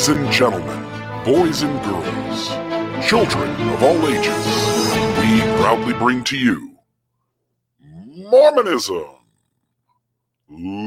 Ladies and gentlemen, boys and girls, children of all ages, we proudly bring to you Mormonism Live!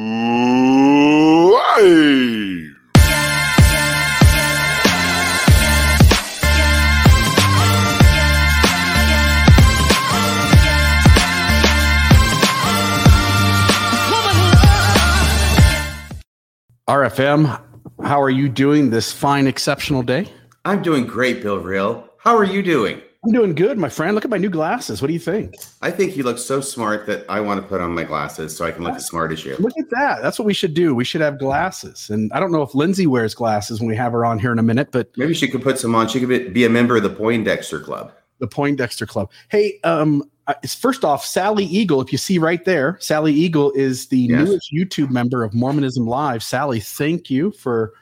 RFM, how are you doing this fine, exceptional day? I'm doing great, Bill Reel. How are you doing? I'm doing good, my friend. Look at my new glasses. What do you think? I think you look so smart that I want to put on my glasses so I can look as smart as you. Look at that. That's what we should do. We should have glasses. And I don't know if Lindsay wears glasses when we have her on here in a minute, but Maybe she could put some on. She could be- a member of the Poindexter Club. the Poindexter Club. Hey, um, first off, Sally Eagle, if you see right there, Sally Eagle is the Yes. newest YouTube member of Mormonism Live. Sally, thank you for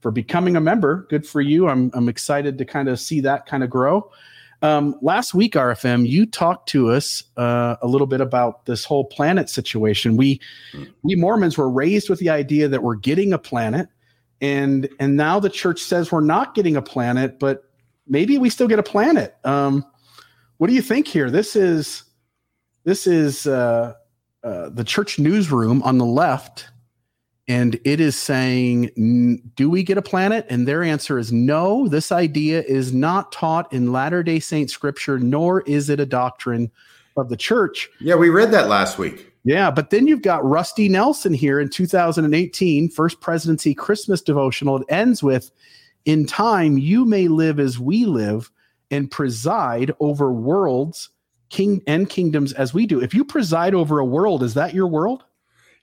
for becoming a member. Good for you. I'm I'm excited to kind of see that kind of grow. Um, last week, RFM, you talked to us uh, a little bit about this whole planet situation. We we Mormons were raised with the idea that we're getting a planet, and and now the church says we're not getting a planet, but maybe we still get a planet. Um, what do you think here? This is this is uh, uh, the church newsroom on the left, and it is saying, "Do we get a planet?" And their answer is no. This idea is not taught in Latter Day Saint scripture, nor is it a doctrine of the church. Yeah, we read that last week. Yeah, but then you've got Rusty Nelson here in 2018, First Presidency Christmas devotional. It ends with In time, you may live as we live and preside over worlds king and kingdoms as we do. If you preside over a world, is that your world?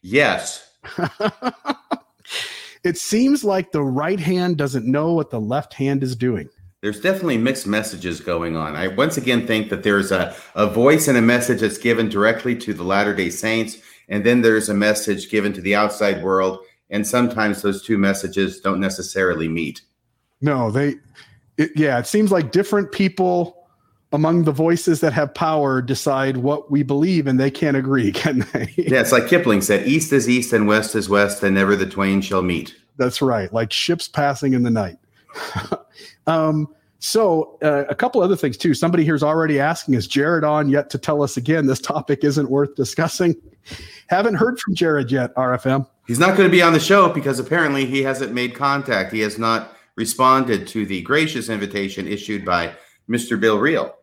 Yes. it seems like the right hand doesn't know what the left hand is doing. There's definitely mixed messages going on. I once again think that there's a, a voice and a message that's given directly to the Latter day Saints, and then there's a message given to the outside world. And sometimes those two messages don't necessarily meet. No, they, it, yeah, it seems like different people among the voices that have power decide what we believe and they can't agree, can they? Yeah, it's like Kipling said East is east and west is west, and never the twain shall meet. That's right, like ships passing in the night. um, so, uh, a couple other things too. Somebody here's already asking, is Jared on yet to tell us again this topic isn't worth discussing? Haven't heard from Jared yet, RFM. He's not going to be on the show because apparently he hasn't made contact. He has not responded to the gracious invitation issued by Mr. Bill Reel.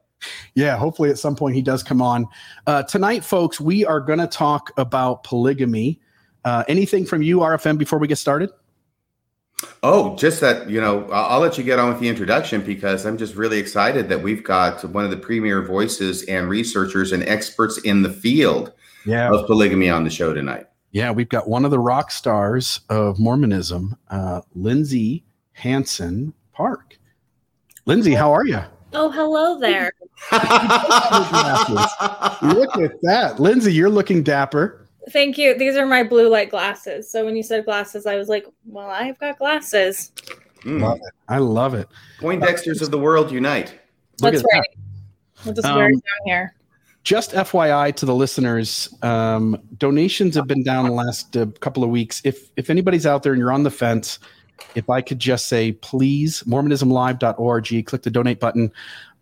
Yeah, hopefully at some point he does come on. Uh, tonight, folks, we are going to talk about polygamy. Uh, anything from you, RFM, before we get started? Oh, just that, you know, I'll, I'll let you get on with the introduction because I'm just really excited that we've got one of the premier voices and researchers and experts in the field Yeah. of polygamy on the show tonight. Yeah, we've got one of the rock stars of Mormonism, uh, Lindsay Hansen Park. Lindsay, how are you? Oh, hello there. Look at that. Lindsay, you're looking dapper. Thank you. These are my blue light glasses. So when you said glasses, I was like, well, I've got glasses. Mm. Love it. I love it. Poindexters of the world unite. Look That's at that. right. We'll just wear it Um, down here. Just FYI to the listeners, um, donations have been down the last uh, couple of weeks. If if anybody's out there and you're on the fence, if I could just say, please, mormonismlive.org, click the donate button.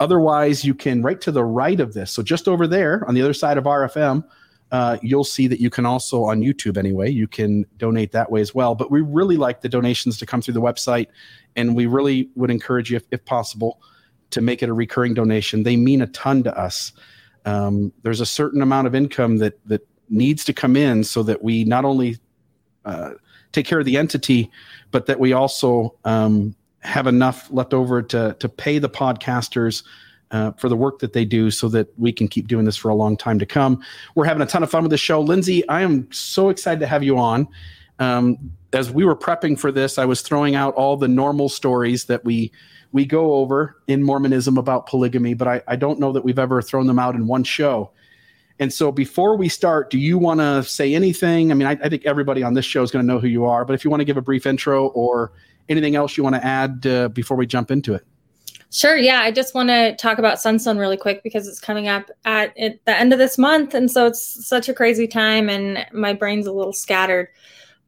Otherwise, you can right to the right of this. So just over there on the other side of RFM, uh, you'll see that you can also on YouTube anyway. You can donate that way as well. But we really like the donations to come through the website, and we really would encourage you, if, if possible, to make it a recurring donation. They mean a ton to us. Um, there's a certain amount of income that that needs to come in so that we not only uh, take care of the entity, but that we also um, have enough left over to to pay the podcasters uh, for the work that they do, so that we can keep doing this for a long time to come. We're having a ton of fun with the show, Lindsay. I am so excited to have you on. Um, as we were prepping for this, I was throwing out all the normal stories that we we go over in Mormonism about polygamy, but I, I don't know that we've ever thrown them out in one show. And so before we start, do you want to say anything? I mean, I, I think everybody on this show is going to know who you are, but if you want to give a brief intro or anything else you want to add uh, before we jump into it. Sure. Yeah. I just want to talk about Sunstone really quick because it's coming up at, at the end of this month. And so it's such a crazy time and my brain's a little scattered.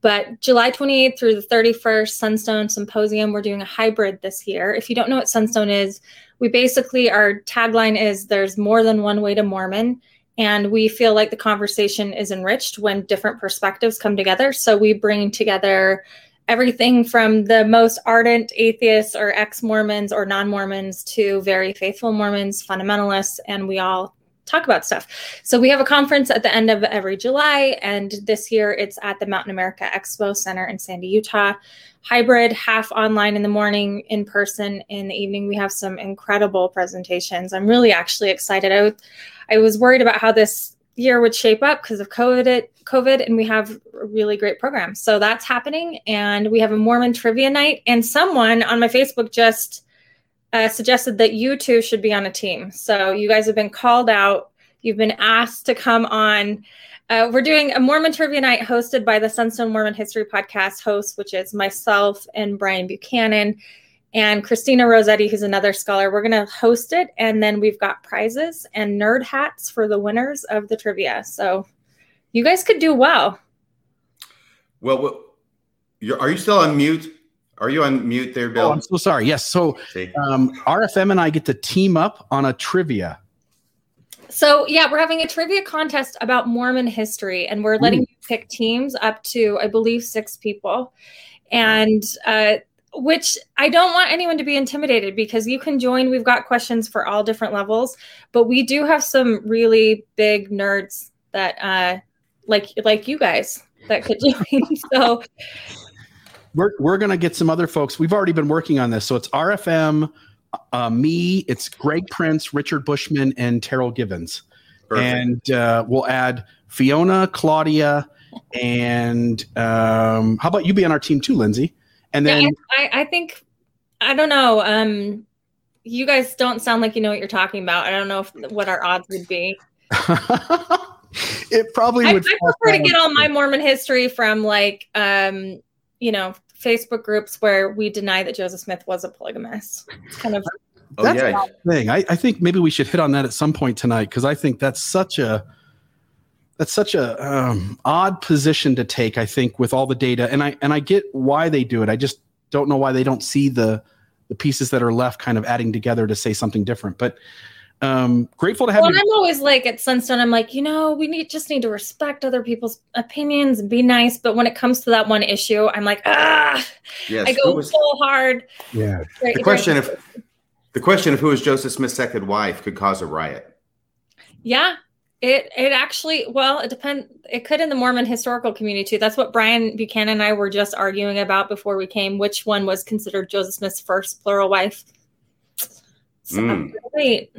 But July 28th through the 31st, Sunstone Symposium, we're doing a hybrid this year. If you don't know what Sunstone is, we basically, our tagline is there's more than one way to Mormon. And we feel like the conversation is enriched when different perspectives come together. So we bring together everything from the most ardent atheists or ex Mormons or non Mormons to very faithful Mormons, fundamentalists, and we all talk about stuff. So we have a conference at the end of every July, and this year it's at the Mountain America Expo Center in Sandy, Utah. Hybrid, half online in the morning, in person in the evening. We have some incredible presentations. I'm really actually excited. I, was worried about how this year would shape up because of COVID, COVID, and we have a really great program. So that's happening, and we have a Mormon trivia night. And someone on my Facebook just uh, suggested that you two should be on a team. So you guys have been called out. You've been asked to come on. Uh, we're doing a Mormon trivia night hosted by the Sunstone Mormon History Podcast host, which is myself and Brian Buchanan and Christina Rossetti, who's another scholar. We're going to host it, and then we've got prizes and nerd hats for the winners of the trivia. So you guys could do well. Well, are you still on mute? Are you on mute there, Bill? Oh, I'm so sorry. Yes. So um, RFM and I get to team up on a trivia. So yeah, we're having a trivia contest about Mormon history, and we're letting Ooh. you pick teams up to, I believe, six people, and uh, which I don't want anyone to be intimidated because you can join. We've got questions for all different levels, but we do have some really big nerds that, uh, like like you guys, that could join. so we're we're gonna get some other folks. We've already been working on this, so it's RFM, uh, me, it's Greg Prince, Richard Bushman, and Terryl Givens, Perfect. and uh, we'll add Fiona, Claudia, and um, how about you be on our team too, Lindsay? And then yeah, I, I think I don't know. Um, you guys don't sound like you know what you're talking about. I don't know if, what our odds would be. it probably would. I, I prefer to get all my Mormon history from like um, you know Facebook groups where we deny that Joseph Smith was a polygamist. It's kind of oh, that's yeah. thing. I, I think maybe we should hit on that at some point tonight because I think that's such a that's such a um, odd position to take. I think with all the data, and I and I get why they do it. I just don't know why they don't see the the pieces that are left kind of adding together to say something different. But um, grateful to have well, you. I'm always like at Sunstone, I'm like, you know, we need just need to respect other people's opinions and be nice. But when it comes to that one issue, I'm like, ah, yes, I go was, so hard. Yeah. the question of the question of who is Joseph Smith's second wife could cause a riot. Yeah, it it actually well it depend it could in the Mormon historical community too. That's what Brian Buchanan and I were just arguing about before we came. Which one was considered Joseph Smith's first plural wife? So, mm. Wait.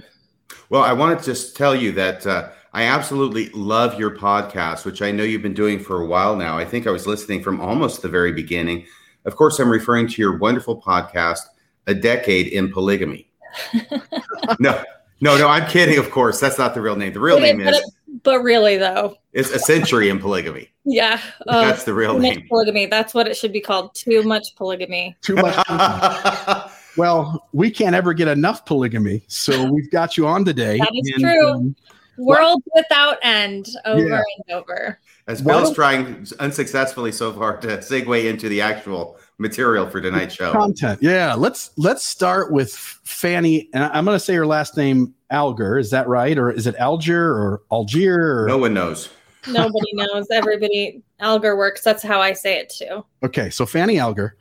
Well, I want to just tell you that uh, I absolutely love your podcast, which I know you've been doing for a while now. I think I was listening from almost the very beginning. Of course, I'm referring to your wonderful podcast, A Decade in Polygamy. no, no, no, I'm kidding. Of course, that's not the real name. The real name is. But really, though, it's a century in polygamy. Yeah, uh, that's the real name. Polygamy. That's what it should be called. Too much polygamy. Too much. Well, we can't ever get enough polygamy, so we've got you on today. That is and, true. Um, World without end, over yeah. and over. As Bill's trying unsuccessfully so far to segue into the actual material for tonight's show. Content. Yeah, let's let's start with Fanny, and I'm going to say her last name Alger. Is that right, or is it Alger or Algier? Or? No one knows. Nobody knows. Everybody Alger works. That's how I say it too. Okay, so Fanny Alger,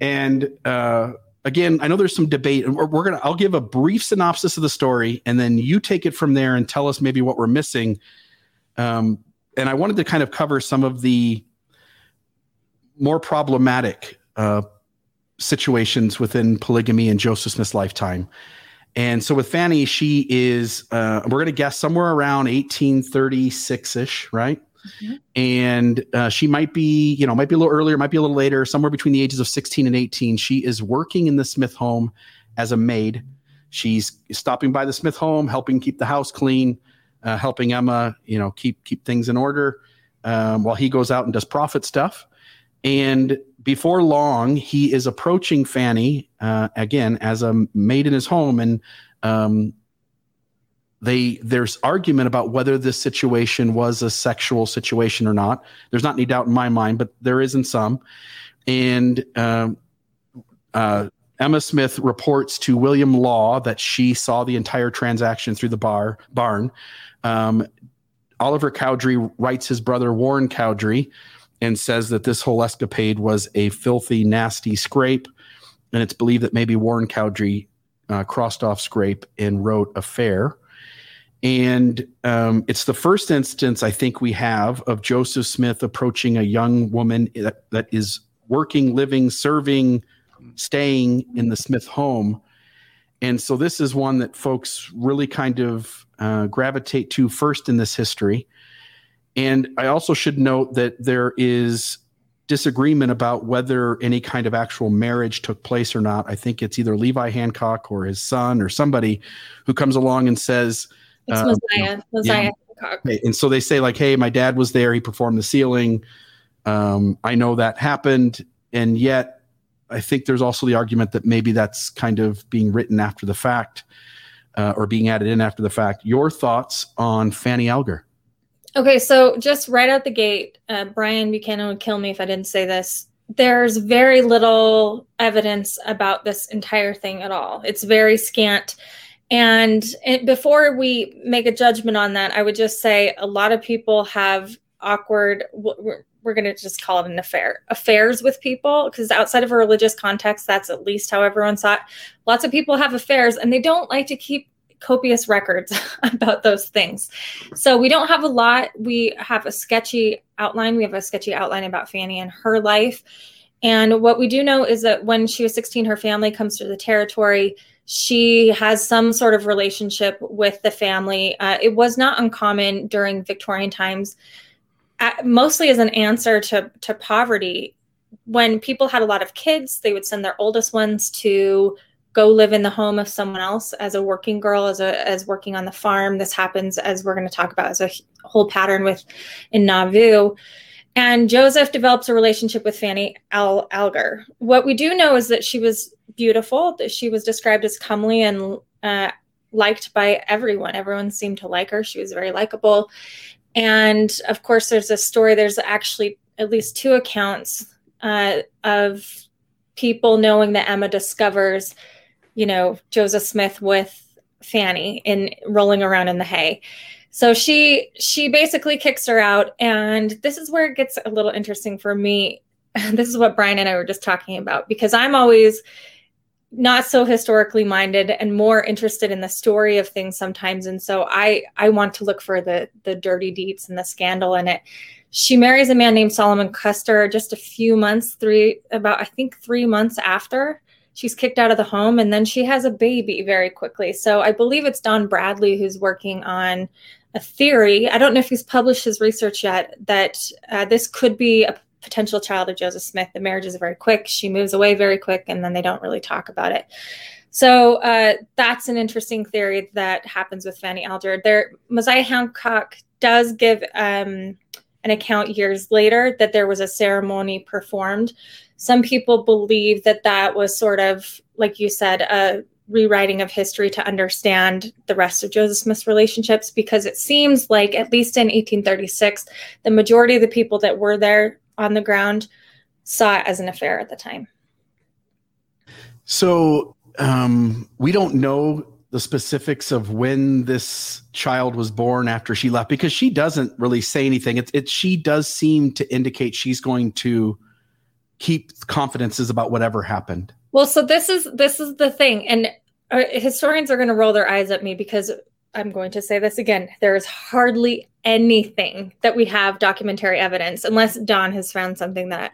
and uh, again, I know there's some debate, and we're, we're, gonna. I'll give a brief synopsis of the story, and then you take it from there and tell us maybe what we're missing. Um, and I wanted to kind of cover some of the more problematic uh, situations within polygamy in Joseph Smith's lifetime. And so with Fanny, she is, uh, we're to guess somewhere around 1836 ish, right? Mm-hmm. And uh, she might be, you know, might be a little earlier, might be a little later, somewhere between the ages of 16 and 18. She is working in the Smith home as a maid. She's stopping by the Smith home, helping keep the house clean, uh, helping Emma, you know, keep keep things in order um, while he goes out and does prophet stuff. And before long, he is approaching Fanny uh, again as a maid in his home, and um, they there's argument about whether this situation was a sexual situation or not. There's not any doubt in my mind, but there is in some. And um, uh, Emma Smith reports to William Law that she saw the entire transaction through the bar barn. Um, Oliver Cowdery writes his brother Warren Cowdery and says that this whole escapade was a filthy, nasty scrape. And it's believed that maybe Warren Cowdery uh, crossed off scrape and wrote affair. And um, it's the first instance I think we have of Joseph Smith approaching a young woman that, that is working, living, serving, staying in the Smith home. And so this is one that folks really kind of uh, gravitate to first in this history. And I also should note that there is disagreement about whether any kind of actual marriage took place or not. I think it's either Levi Hancock or his son or somebody who comes along and says, it's uh, Mosiah. Mosiah yeah. And so they say, like, hey, my dad was there. He performed the sealing. Um, I know that happened. And yet, I think there's also the argument that maybe that's kind of being written after the fact uh, or being added in after the fact. Your thoughts on Fanny Alger? Okay, so just right out the gate, uh, Brian Buchanan would kill me if I didn't say this. There's very little evidence about this entire thing at all. It's very scant. And before we make a judgment on that, I would just say a lot of people have awkward, we're, we're going to just call it an affair, affairs with people, because outside of a religious context, that's at least how everyone saw it. Lots of people have affairs and they don't like to keep copious records about those things. So we don't have a lot. We have a sketchy outline. We have a sketchy outline about Fanny and her life. And what we do know is that when she was 16, her family comes to the territory. She has some sort of relationship with the family. Uh, it was not uncommon during Victorian times, mostly as an answer to, to poverty. When people had a lot of kids, they would send their oldest ones to go live in the home of someone else as a working girl as a as working on the farm this happens as we're going to talk about as a whole pattern with in nauvoo and joseph develops a relationship with fanny Al- alger. What we do know is that she was beautiful that she was described as comely and uh, liked by everyone. Everyone seemed to like her. She was very likable. And of course there's a story there's actually at least two accounts uh, of people knowing that emma discovers you know, Joseph Smith with Fanny in rolling around in the hay. So she she basically kicks her out and this is where it gets a little interesting for me. This is what Brian and I were just talking about because I'm always not so historically minded and more interested in the story of things sometimes and so I I want to look for the the dirty deeds and the scandal in it. She marries a man named Solomon Custer just a few months, three about I think 3 months after she's kicked out of the home and then she has a baby very quickly. So I believe it's Don Bradley who's working on a theory. I don't know if he's published his research yet that uh, this could be a potential child of Joseph Smith. The marriage is very quick. She moves away very quick and then they don't really talk about it. So uh, that's an interesting theory that happens with Fanny Alger. There, Mosiah Hancock does give um, an account years later that there was a ceremony performed some people believe that that was sort of, like you said, a rewriting of history to understand the rest of Joseph Smith's relationships because it seems like, at least in 1836, the majority of the people that were there on the ground saw it as an affair at the time. So um, we don't know the specifics of when this child was born after she left because she doesn't really say anything. It's it, she does seem to indicate she's going to keep confidences about whatever happened. Well, so this is this is the thing, and historians are going to roll their eyes at me because I'm going to say this again. There is hardly anything that we have documentary evidence, unless Don has found something that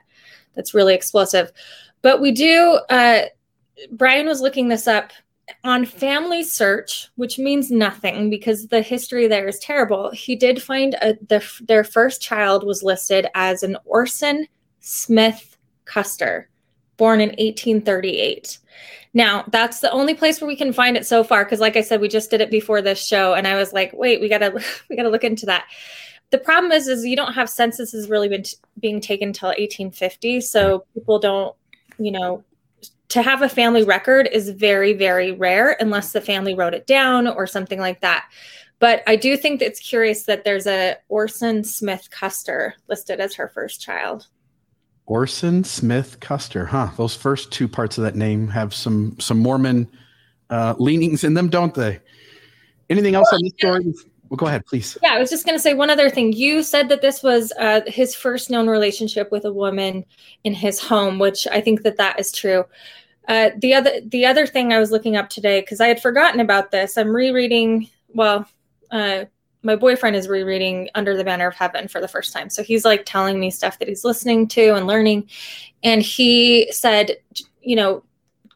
that's really explosive. But we do. Uh, Brian was looking this up on Family Search, which means nothing because the history there is terrible. He did find a, the, their first child was listed as an Orson Smith Custer, born in 1838. Now, that's the only place where we can find it so far because like I said we just did it before this show and I was like, "Wait, we got to we got to look into that." The problem is is you don't have censuses really been t- being taken until 1850, so people don't, you know, to have a family record is very, very rare unless the family wrote it down or something like that. But I do think it's curious that there's a Orson Smith Custer listed as her first child. Orson Smith Custer, huh? Those first two parts of that name have some some Mormon uh, leanings in them, don't they? Anything else well, on this story? Well, go ahead, please. Yeah, I was just going to say one other thing. You said that this was uh, his first known relationship with a woman in his home, which I think that that is true. Uh, the other the other thing I was looking up today because I had forgotten about this. I'm rereading. Well, uh, my boyfriend is rereading Under the Banner of Heaven for the first time, so he's like telling me stuff that he's listening to and learning. And he said, you know,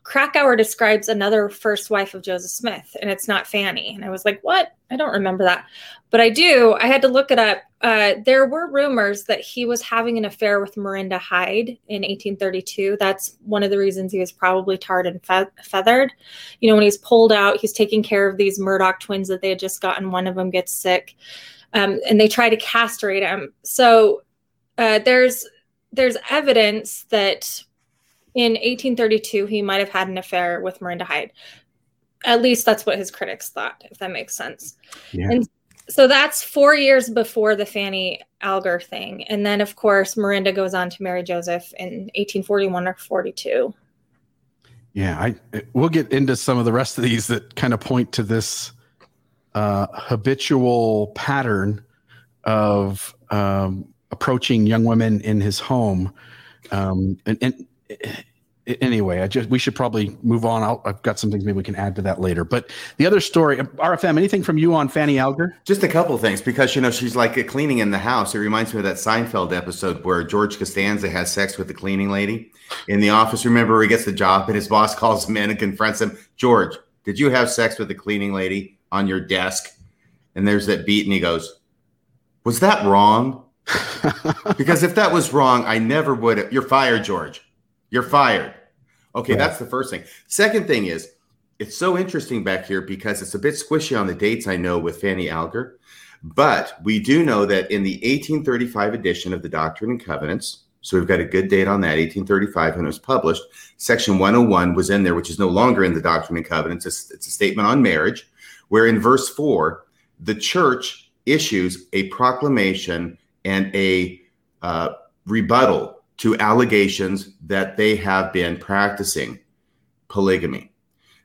Krakauer describes another first wife of Joseph Smith, and it's not Fanny. And I was like, what? I don't remember that. But I do. I had to look it up. Uh, there were rumors that he was having an affair with Miranda Hyde in 1832. That's one of the reasons he was probably tarred and fe- feathered. You know, when he's pulled out, he's taking care of these Murdock twins that they had just gotten. One of them gets sick, um, and they try to castrate him. So uh, there's there's evidence that in 1832 he might have had an affair with Miranda Hyde. At least that's what his critics thought, if that makes sense. Yeah. And so that's four years before the Fanny Alger thing. And then, of course, Miranda goes on to marry Joseph in 1841 or 42. Yeah, I we'll get into some of the rest of these that kind of point to this uh, habitual pattern of um, approaching young women in his home. Um, and, and anyway, I just we should probably move on. i have got some things maybe we can add to that later. But the other story, RFM, anything from you on Fanny Alger? Just a couple things because you know she's like a cleaning in the house. It reminds me of that Seinfeld episode where George Costanza has sex with the cleaning lady in the office. Remember, where he gets the job and his boss calls him in and confronts him. George, did you have sex with the cleaning lady on your desk? And there's that beat, and he goes, "Was that wrong?" because if that was wrong, I never would. Have. You're fired, George. You're fired. Okay, yeah. that's the first thing. Second thing is, it's so interesting back here because it's a bit squishy on the dates I know with Fanny Alger, but we do know that in the 1835 edition of the Doctrine and Covenants, so we've got a good date on that, 1835 when it was published, section 101 was in there, which is no longer in the Doctrine and Covenants. It's, it's a statement on marriage, where in verse 4, the church issues a proclamation and a uh, rebuttal to allegations that they have been practicing polygamy.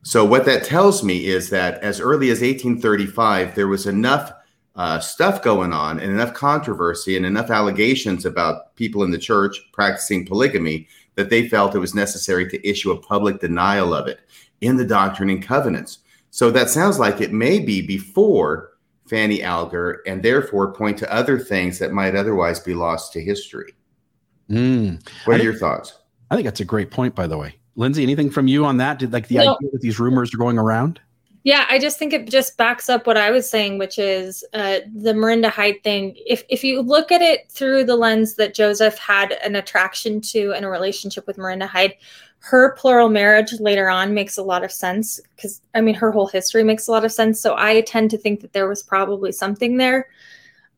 So, what that tells me is that as early as 1835, there was enough uh, stuff going on and enough controversy and enough allegations about people in the church practicing polygamy that they felt it was necessary to issue a public denial of it in the Doctrine and Covenants. So, that sounds like it may be before Fanny Alger and therefore point to other things that might otherwise be lost to history. Mm. What are think, your thoughts? I think that's a great point, by the way. Lindsay, anything from you on that? Did like the idea that these rumors are going around? Yeah, I just think it just backs up what I was saying, which is uh, the Miranda Hyde thing. If if you look at it through the lens that Joseph had an attraction to and a relationship with Miranda Hyde, her plural marriage later on makes a lot of sense because I mean her whole history makes a lot of sense. So I tend to think that there was probably something there.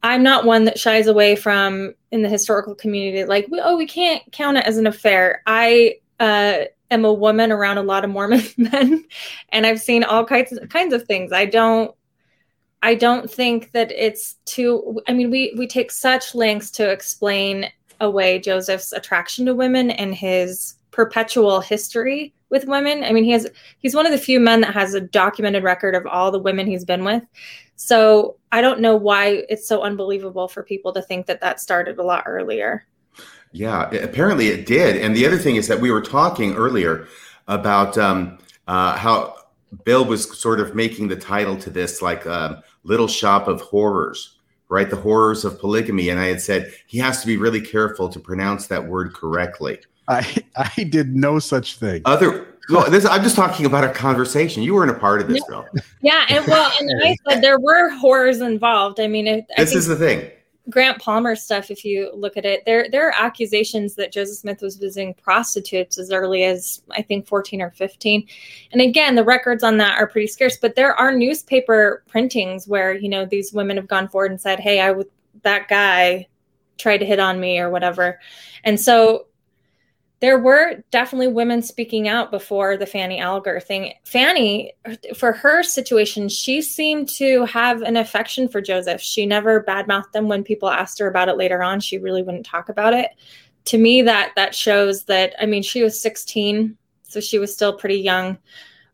I'm not one that shies away from in the historical community, like, oh, we can't count it as an affair. I uh, am a woman around a lot of Mormon men, and I've seen all kinds kinds of things. I don't, I don't think that it's too. I mean, we we take such lengths to explain away Joseph's attraction to women and his perpetual history with women. I mean, he has he's one of the few men that has a documented record of all the women he's been with. So I don't know why it's so unbelievable for people to think that that started a lot earlier. Yeah, apparently it did. And the other thing is that we were talking earlier about um, uh, how Bill was sort of making the title to this like um, Little Shop of Horrors, right? The horrors of polygamy. And I had said he has to be really careful to pronounce that word correctly. I I did no such thing. Other well, this, I'm just talking about a conversation. You weren't a part of this, yeah. Bill. Yeah, and well, and I said there were horrors involved. I mean, it, this is the thing. Grant Palmer stuff. If you look at it, there there are accusations that Joseph Smith was visiting prostitutes as early as I think 14 or 15. And again, the records on that are pretty scarce. But there are newspaper printings where you know these women have gone forward and said, "Hey, I would that guy tried to hit on me or whatever," and so there were definitely women speaking out before the Fanny Alger thing. Fanny, for her situation, she seemed to have an affection for Joseph. She never badmouthed them when people asked her about it later on. She really wouldn't talk about it. To me, that that shows that I mean, she was 16, so she was still pretty young,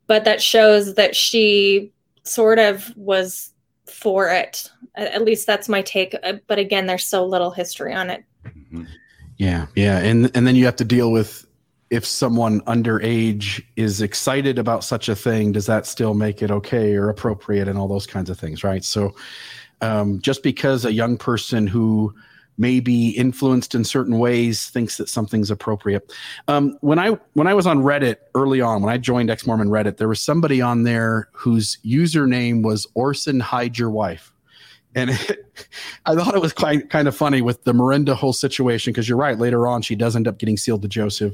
but that shows that she sort of was for it. At least that's my take. Uh, but again, there's so little history on it. Mm-hmm. Yeah, yeah, and and then you have to deal with if someone underage is excited about such a thing, does that still make it okay or appropriate and all those kinds of things, right? So, um, just because a young person who may be influenced in certain ways thinks that something's appropriate. Um, when I when I was on Reddit early on, when I joined Ex Mormon Reddit, there was somebody on there whose username was Orson Hide Your Wife and it, I thought it was quite kind of funny with the Miranda whole situation because you're right. Later on, she does end up getting sealed to Joseph,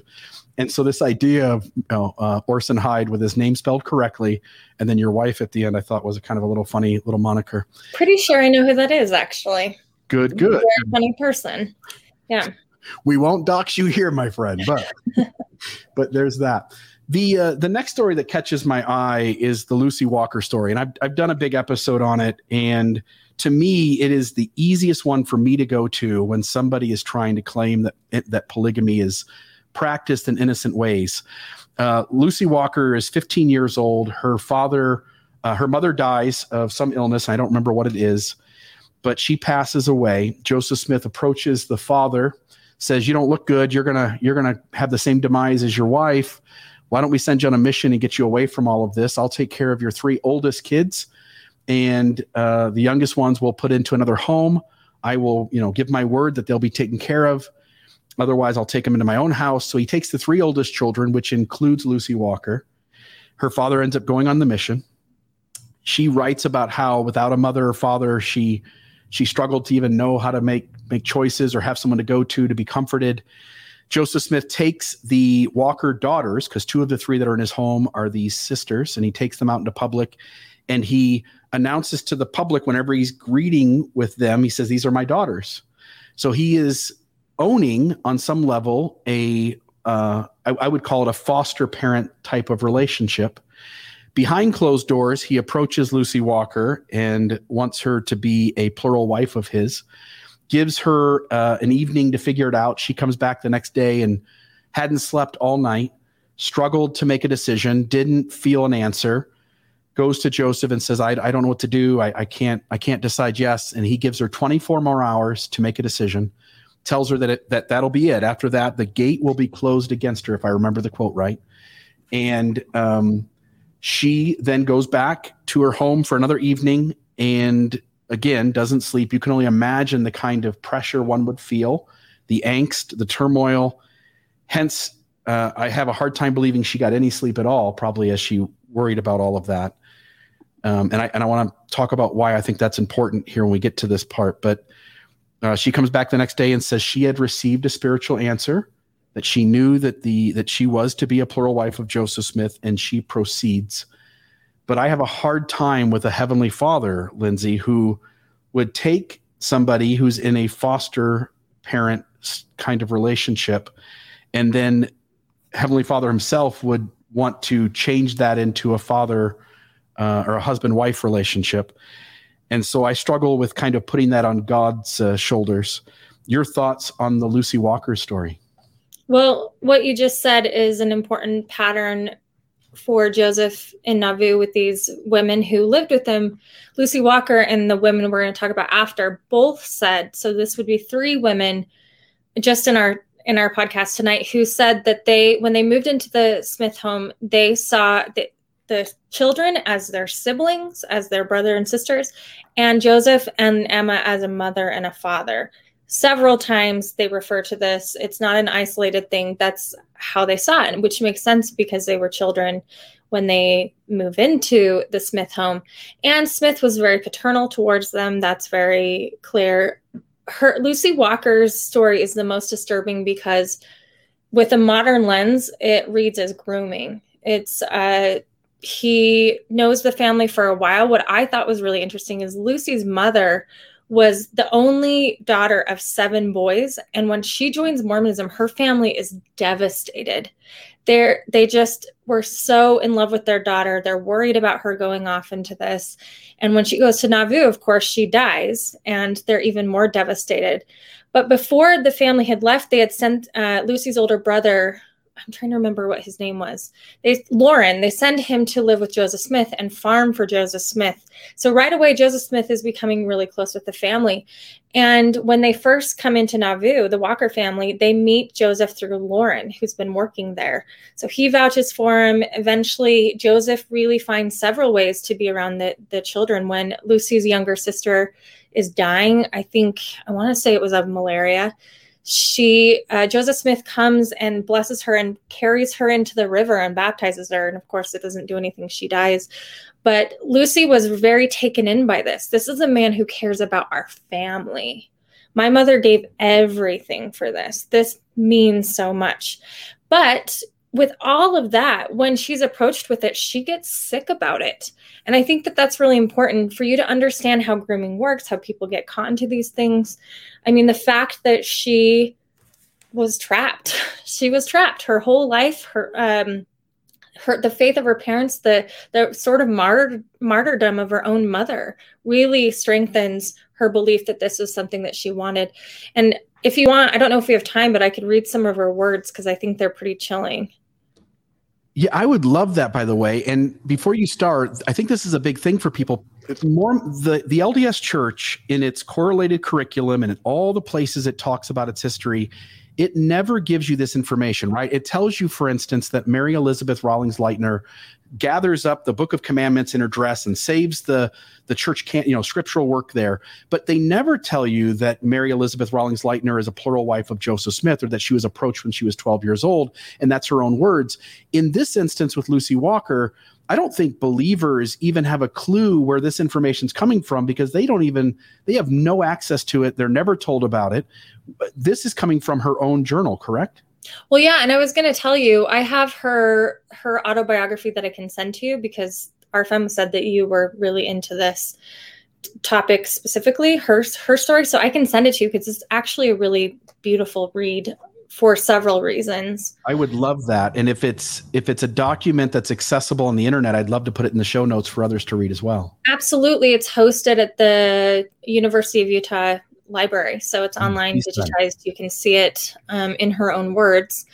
and so this idea of you know, uh, Orson Hyde with his name spelled correctly, and then your wife at the end, I thought was a kind of a little funny little moniker. Pretty sure I know who that is, actually. Good, good. Very funny person. Yeah. We won't dox you here, my friend, but but there's that. The uh, the next story that catches my eye is the Lucy Walker story, and I've I've done a big episode on it, and to me, it is the easiest one for me to go to when somebody is trying to claim that that polygamy is practiced in innocent ways. Uh, Lucy Walker is 15 years old. Her father, uh, her mother dies of some illness. I don't remember what it is, but she passes away. Joseph Smith approaches the father, says, "You don't look good. You're gonna you're gonna have the same demise as your wife. Why don't we send you on a mission and get you away from all of this? I'll take care of your three oldest kids." And uh, the youngest ones will put into another home. I will, you know, give my word that they'll be taken care of. Otherwise, I'll take them into my own house. So he takes the three oldest children, which includes Lucy Walker. Her father ends up going on the mission. She writes about how, without a mother or father, she she struggled to even know how to make make choices or have someone to go to to be comforted. Joseph Smith takes the Walker daughters, because two of the three that are in his home are these sisters, and he takes them out into public and he announces to the public whenever he's greeting with them, he says, These are my daughters. So he is owning on some level a uh, I, I would call it a foster parent type of relationship. Behind closed doors, he approaches Lucy Walker and wants her to be a plural wife of his, gives her uh, an evening to figure it out. She comes back the next day and hadn't slept all night, struggled to make a decision, didn't feel an answer goes to Joseph and says, I, I don't know what to do. I, I can't I can't decide yes. And he gives her 24 more hours to make a decision, tells her that it, that that'll be it. After that, the gate will be closed against her, if I remember the quote right. And um, she then goes back to her home for another evening and again doesn't sleep. You can only imagine the kind of pressure one would feel, the angst, the turmoil. Hence, uh, I have a hard time believing she got any sleep at all, probably as she worried about all of that. Um, and I and I want to talk about why I think that's important here when we get to this part. But uh, she comes back the next day and says she had received a spiritual answer that she knew that the that she was to be a plural wife of Joseph Smith, and she proceeds. But I have a hard time with a heavenly Father, Lindsay, who would take somebody who's in a foster parent kind of relationship, and then Heavenly Father himself would want to change that into a father uh, or a husband wife relationship. And so I struggle with kind of putting that on God's uh, shoulders. Your thoughts on the Lucy Walker story? Well, what you just said is an important pattern for Joseph in Nauvoo with these women who lived with him. Lucy Walker and the women we're going to talk about after both said, so this would be three women just in our in our podcast tonight who said that they when they moved into the Smith home, they saw the, the children as their siblings, as their brother and sisters, and Joseph and Emma as a mother and a father. Several times they refer to this. It's not an isolated thing. That's how they saw it, which makes sense because they were children when they move into the Smith home. And Smith was very paternal towards them. That's very clear her Lucy Walker's story is the most disturbing because with a modern lens, it reads as grooming. It's uh he knows the family for a while. What I thought was really interesting is Lucy's mother was the only daughter of seven boys. And when she joins Mormonism, her family is devastated. They're, they just were so in love with their daughter. They're worried about her going off into this. And when she goes to Nauvoo, of course, she dies, and they're even more devastated. But before the family had left, they had sent uh, Lucy's older brother, I'm trying to remember what his name was. They Lorin, they send him to live with Joseph Smith and farm for Joseph Smith. So right away, Joseph Smith is becoming really close with the family. And when they first come into Nauvoo, the Walker family, they meet Joseph through Lorin, who's been working there. So he vouches for him. Eventually, Joseph really finds several ways to be around the, the children. When Lucy's younger sister is dying, I think, I want to say it was of malaria she uh, joseph smith comes and blesses her and carries her into the river and baptizes her. And of course it doesn't do anything. She dies. But lucy was very taken in by this. This is a man who cares about our family. My mother gave everything for this. This means so much. But with all of that, when she's approached with it, she gets sick about it. And I think that that's really important for you to understand how grooming works, how people get caught into these things. I mean, the fact that she was trapped, she was trapped her whole life, her, um, her the faith of her parents, the the sort of martyr, martyrdom of her own mother really strengthens her belief that this was something that she wanted. And if you want, I don't know if we have time, but I could read some of her words because I think they're pretty chilling. Yeah, I would love that. By the way, and before you start, I think this is a big thing for people. More the the LDS Church in its correlated curriculum and in all the places it talks about its history it never gives you this information, right? It tells you, for instance, that Mary Elizabeth Rollins Lightner gathers up the Book of Commandments in her dress and saves the the church can't you know scriptural work there. But they never tell you that Mary Elizabeth Rollins Lightner is a plural wife of Joseph Smith or that she was approached when she was 12 years old, and that's her own words. In this instance with Lucy Walker, I don't think believers even have a clue where this information is coming from because they don't even they have no access to it. They're never told about it. This is coming from her own journal, correct? Well, yeah, and I was going to tell you, I have her her autobiography that I can send to you because RFM said that you were really into this topic specifically, her her story. So I can send it to you because it's actually a really beautiful read for several reasons. I would love that. And if it's if it's a document that's accessible on the internet, I'd love to put it in the show notes for others to read as well. Absolutely. It's hosted at the University of Utah library. So it's mm, online, digitized. You can see it um, in her own words.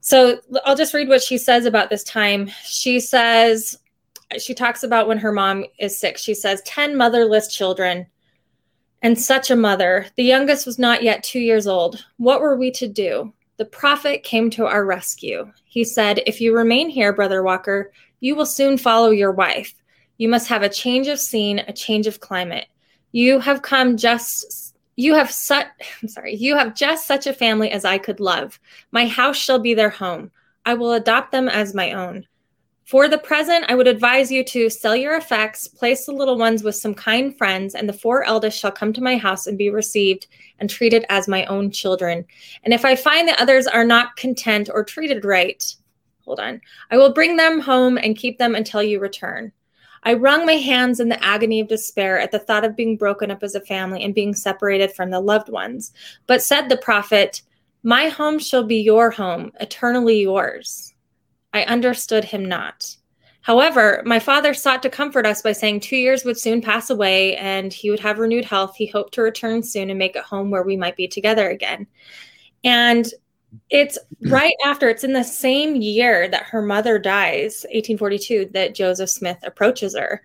So I'll just read what she says about this time. She says, she talks about when her mom is sick. She says, 10 motherless children and such a mother. The youngest was not yet two years old. What were we to do? The prophet came to our rescue. He said, If you remain here, Brother Walker, you will soon follow your wife. You must have a change of scene, a change of climate. You have come just you have such I'm sorry, you have just such a family as I could love. My house shall be their home. I will adopt them as my own. For the present, I would advise you to sell your effects, place the little ones with some kind friends, and the four eldest shall come to my house and be received and treated as my own children. And if I find that others are not content or treated right, hold on, I will bring them home and keep them until you return. I wrung my hands in the agony of despair at the thought of being broken up as a family and being separated from the loved ones. But said the prophet, My home shall be your home, eternally yours. I understood him not. However, my father sought to comfort us by saying two years would soon pass away and he would have renewed health. He hoped to return soon and make it home where we might be together again. And it's right after, it's in the same year that her mother dies, 1842, that Joseph Smith approaches her.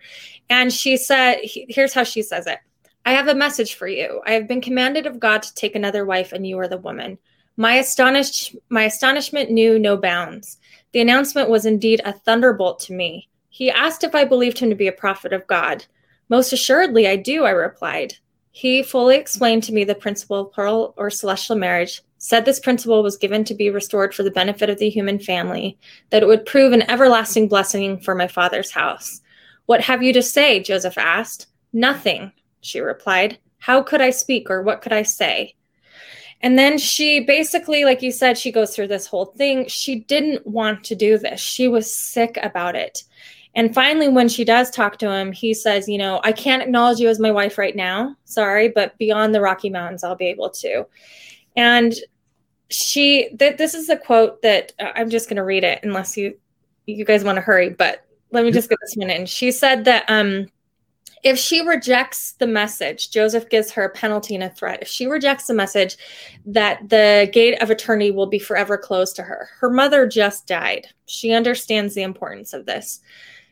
And she said, here's how she says it I have a message for you. I have been commanded of God to take another wife, and you are the woman. My astonished my astonishment knew no bounds. The announcement was indeed a thunderbolt to me. He asked if I believed him to be a prophet of God. Most assuredly I do, I replied. He fully explained to me the principle of plural or celestial marriage, said this principle was given to be restored for the benefit of the human family, that it would prove an everlasting blessing for my father's house. What have you to say? Joseph asked. Nothing, she replied. How could I speak or what could I say? And then she basically, like you said, she goes through this whole thing. She didn't want to do this. She was sick about it. And finally, when she does talk to him, he says, You know, I can't acknowledge you as my wife right now. Sorry, but beyond the Rocky Mountains, I'll be able to. And she, th- this is a quote that uh, I'm just going to read it unless you, you guys want to hurry, but let me just get this one in. She said that, um, if she rejects the message, Joseph gives her a penalty and a threat. If she rejects the message, that the gate of eternity will be forever closed to her. Her mother just died. She understands the importance of this.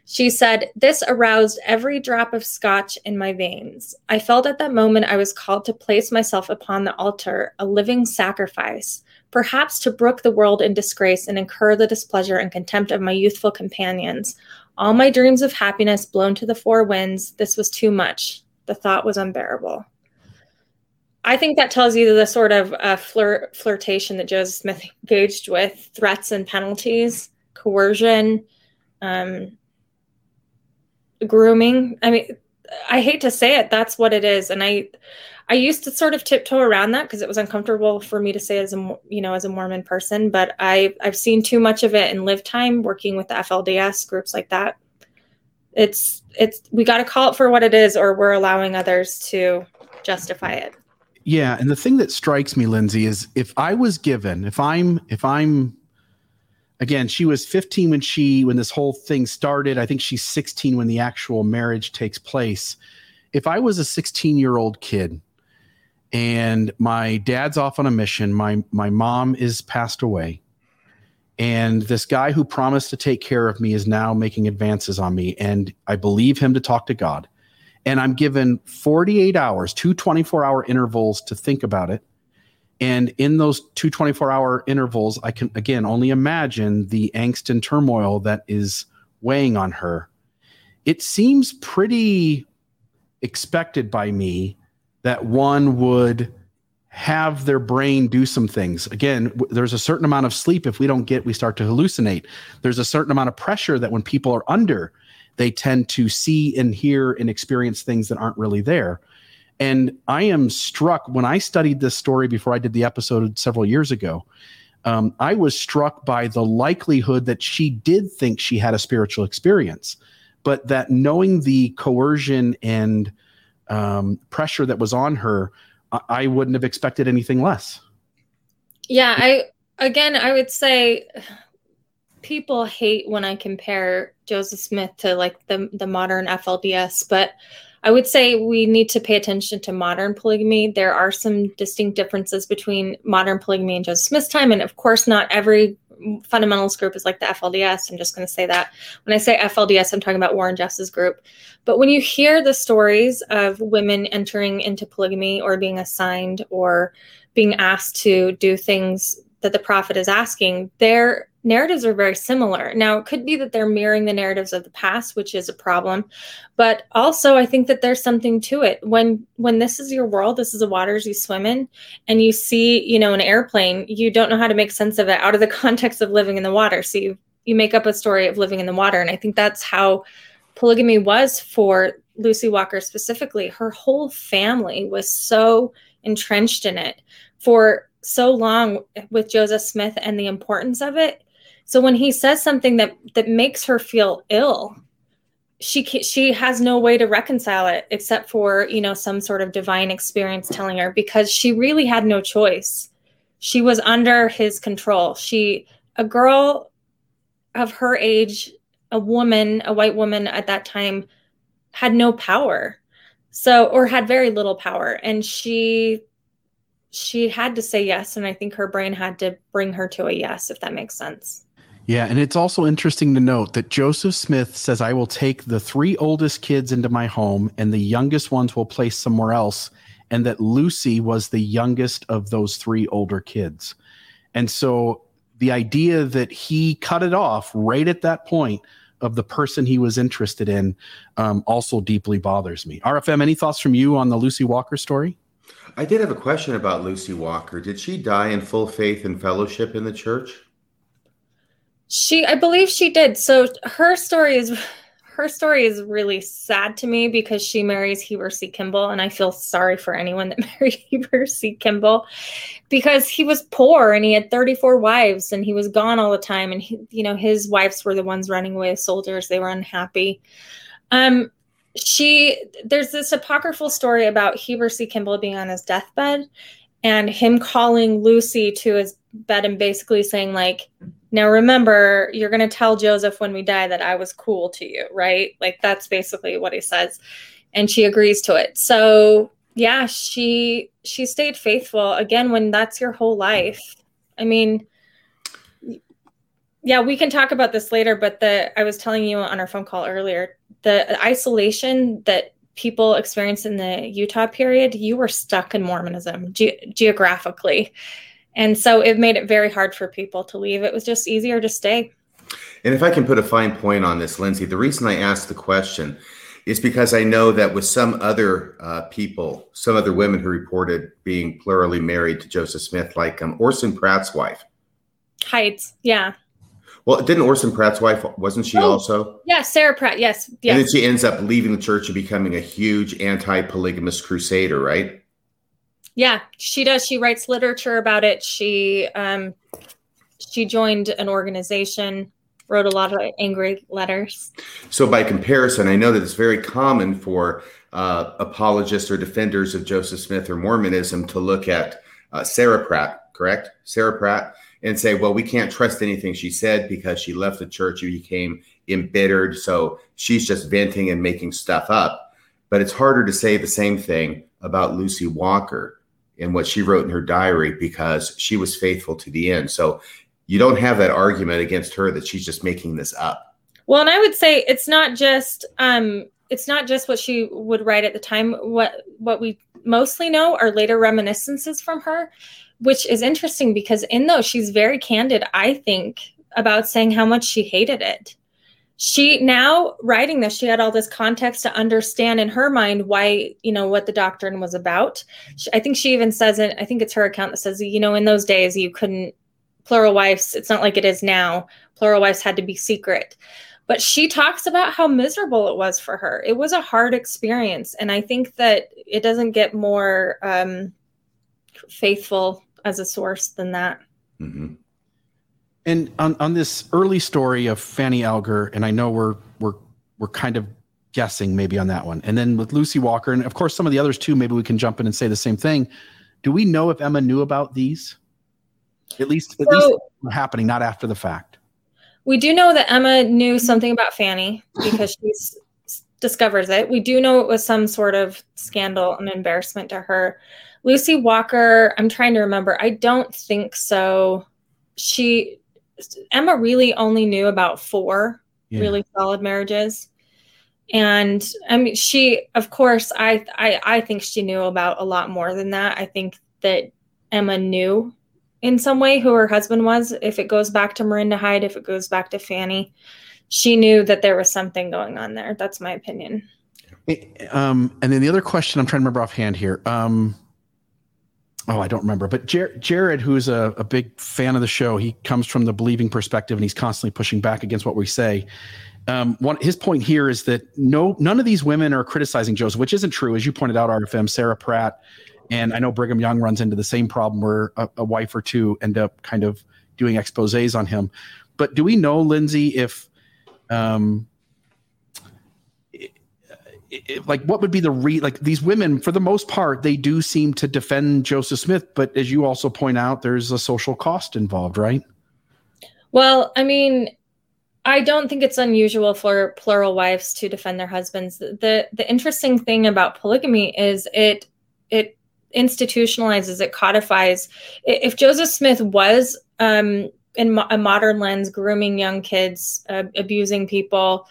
She said, This aroused every drop of scotch in my veins. I felt at that moment I was called to place myself upon the altar, a living sacrifice, perhaps to brook the world in disgrace and incur the displeasure and contempt of my youthful companions. All my dreams of happiness blown to the four winds. This was too much. The thought was unbearable. I think that tells you the sort of uh, flirt, flirtation that Joseph Smith engaged with, threats and penalties, coercion, um, grooming. I mean, I hate to say it, that's what it is. And I, I used to sort of tiptoe around that because it was uncomfortable for me to say as a you know as a Mormon person. But I I've seen too much of it in live time working with the FLDS groups like that. It's it's we got to call it for what it is, or we're allowing others to justify it. Yeah, and the thing that strikes me, Lindsay, is if I was given, if I'm if I'm again, she was 15 when she when this whole thing started. I think she's 16 when the actual marriage takes place. If I was a 16 year old kid and my dad's off on a mission, my my mom is passed away, and this guy who promised to take care of me is now making advances on me, and I believe him to talk to God. And I'm given 48 hours, two 24 hour intervals to think about it and in those two 24 hour intervals, I can again only imagine the angst and turmoil that is weighing on her. It seems pretty expected by me that one would have their brain do some things. Again, w- there's a certain amount of sleep. If we don't get, we start to hallucinate. There's a certain amount of pressure that when people are under, they tend to see and hear and experience things that aren't really there. And I am struck when I studied this story before I did the episode several years ago. Um, I was struck by the likelihood that she did think she had a spiritual experience, but that knowing the coercion and um, pressure that was on her, I-, I wouldn't have expected anything less. Yeah, I again, I would say people hate when I compare Joseph Smith to like the the modern FLDS, but I would say we need to pay attention to modern polygamy. There are some distinct differences between modern polygamy and Joseph Smith's time. And of course, not every fundamentalist group is like the FLDS. I'm just going to say that. When I say FLDS, I'm talking about Warren Jeffs' group. But when you hear the stories of women entering into polygamy or being assigned or being asked to do things that the prophet is asking, their narratives are very similar. Now, it could be that they're mirroring the narratives of the past, which is a problem, but also I think that there's something to it. When when this is your world, this is the waters you swim in, and you see, you know, an airplane, you don't know how to make sense of it out of the context of living in the water. So you you make up a story of living in the water, and I think that's how polygamy was for Lucy Walker specifically. Her whole family was so entrenched in it for so long with Joseph Smith and the importance of it. So when he says something that that makes her feel ill, she she has no way to reconcile it except for you know some sort of divine experience telling her because she really had no choice. She was under his control. She a girl of her age, a woman, a white woman at that time had no power. So or had very little power and she she had to say yes and i think her brain had to bring her to a yes if that makes sense. Yeah and it's also interesting to note that joseph smith says i will take the three oldest kids into my home and the youngest ones will place somewhere else and that lucy was the youngest of those three older kids. And so the idea that he cut it off right at that point of the person he was interested in um, also deeply bothers me. Rfm any thoughts from you on the lucy walker story I did have a question about Lucy Walker. Did she die in full faith and fellowship in the church? She, I believe she did. So her story is, her story is really sad to me because she marries Heber C. Kimball, and I feel sorry for anyone that married Heber C. Kimball because he was poor and he had 34 wives and he was gone all the time, and he, you know his wives were the ones running away as soldiers. They were unhappy. Um, she there's this apocryphal story about Heber C. Kimball being on his deathbed and him calling Lucy to his bed and basically saying like now remember you're going to tell Joseph when we die that I was cool to you right? Like that's basically what he says. And she agrees to it. So yeah she she stayed faithful. Again when that's your whole life I mean yeah we can talk about this later but the I was telling you on our phone call earlier the isolation that people experienced in the Utah period, you were stuck in Mormonism ge- geographically. And so it made it very hard for people to leave. It was just easier to stay. And if I can put a fine point on this, Lindsay, the reason I asked the question is because I know that with some other uh, people, some other women who reported being plurally married to Joseph Smith, like um, Orson Pratt's wife. Heights, yeah. Well, didn't Orson Pratt's wife wasn't she oh, also? Yeah, Sarah Pratt. Yes, yes. And then she ends up leaving the church and becoming a huge anti-polygamous crusader, right? Yeah, she does. She writes literature about it. She um, she joined an organization, wrote a lot of angry letters. So, by comparison, I know that it's very common for uh, apologists or defenders of Joseph Smith or Mormonism to look at uh, Sarah Pratt, correct? Sarah Pratt and say, well, we can't trust anything she said because she left the church and became embittered. So she's just venting and making stuff up. But it's harder to say the same thing about Lucy Walker and what she wrote in her diary because she was faithful to the end. So you don't have that argument against her that she's just making this up. Well, and I would say it's not just um it's not just what she would write at the time. What what we mostly know are later reminiscences from her which is interesting because in those she's very candid i think about saying how much she hated it. She now writing this she had all this context to understand in her mind why you know what the doctrine was about. She, i think she even says it i think it's her account that says you know in those days you couldn't plural wives it's not like it is now plural wives had to be secret. But she talks about how miserable it was for her. It was a hard experience and i think that it doesn't get more um, faithful as a source than that. Mm-hmm. And on, on this early story of Fanny Alger, and I know we're we're we're kind of guessing maybe on that one, and then with Lucy Walker, and of course some of the others too. Maybe we can jump in and say the same thing. Do we know if Emma knew about these? At least, at so, least happening, not after the fact. We do know that Emma knew something about Fanny because she discovers it. We do know it was some sort of scandal and embarrassment to her. Lucy Walker, I'm trying to remember. I don't think so. She Emma really only knew about four yeah. really solid marriages. And I mean she of course I, I I think she knew about a lot more than that. I think that Emma knew in some way who her husband was. If it goes back to Marinda Hyde, if it goes back to Fanny, she knew that there was something going on there. That's my opinion. Um, and then the other question I'm trying to remember offhand here. Um, oh, I don't remember, but Jer- Jared, who's a, a big fan of the show, he comes from the believing perspective and he's constantly pushing back against what we say. Um, one, his point here is that no, none of these women are criticizing Joseph, which isn't true. As you pointed out, RFM, Sarah Pratt, and I know Brigham Young runs into the same problem where a, a wife or two end up kind of doing exposés on him. But do we know, Lindsay, if um, it, like what would be the re like these women for the most part they do seem to defend joseph smith but as you also point out there's a social cost involved right? Well i mean i don't think it's unusual for plural wives to defend their husbands. The the interesting thing about polygamy is it it institutionalizes it codifies. If joseph smith was um in a modern lens grooming young kids uh, abusing people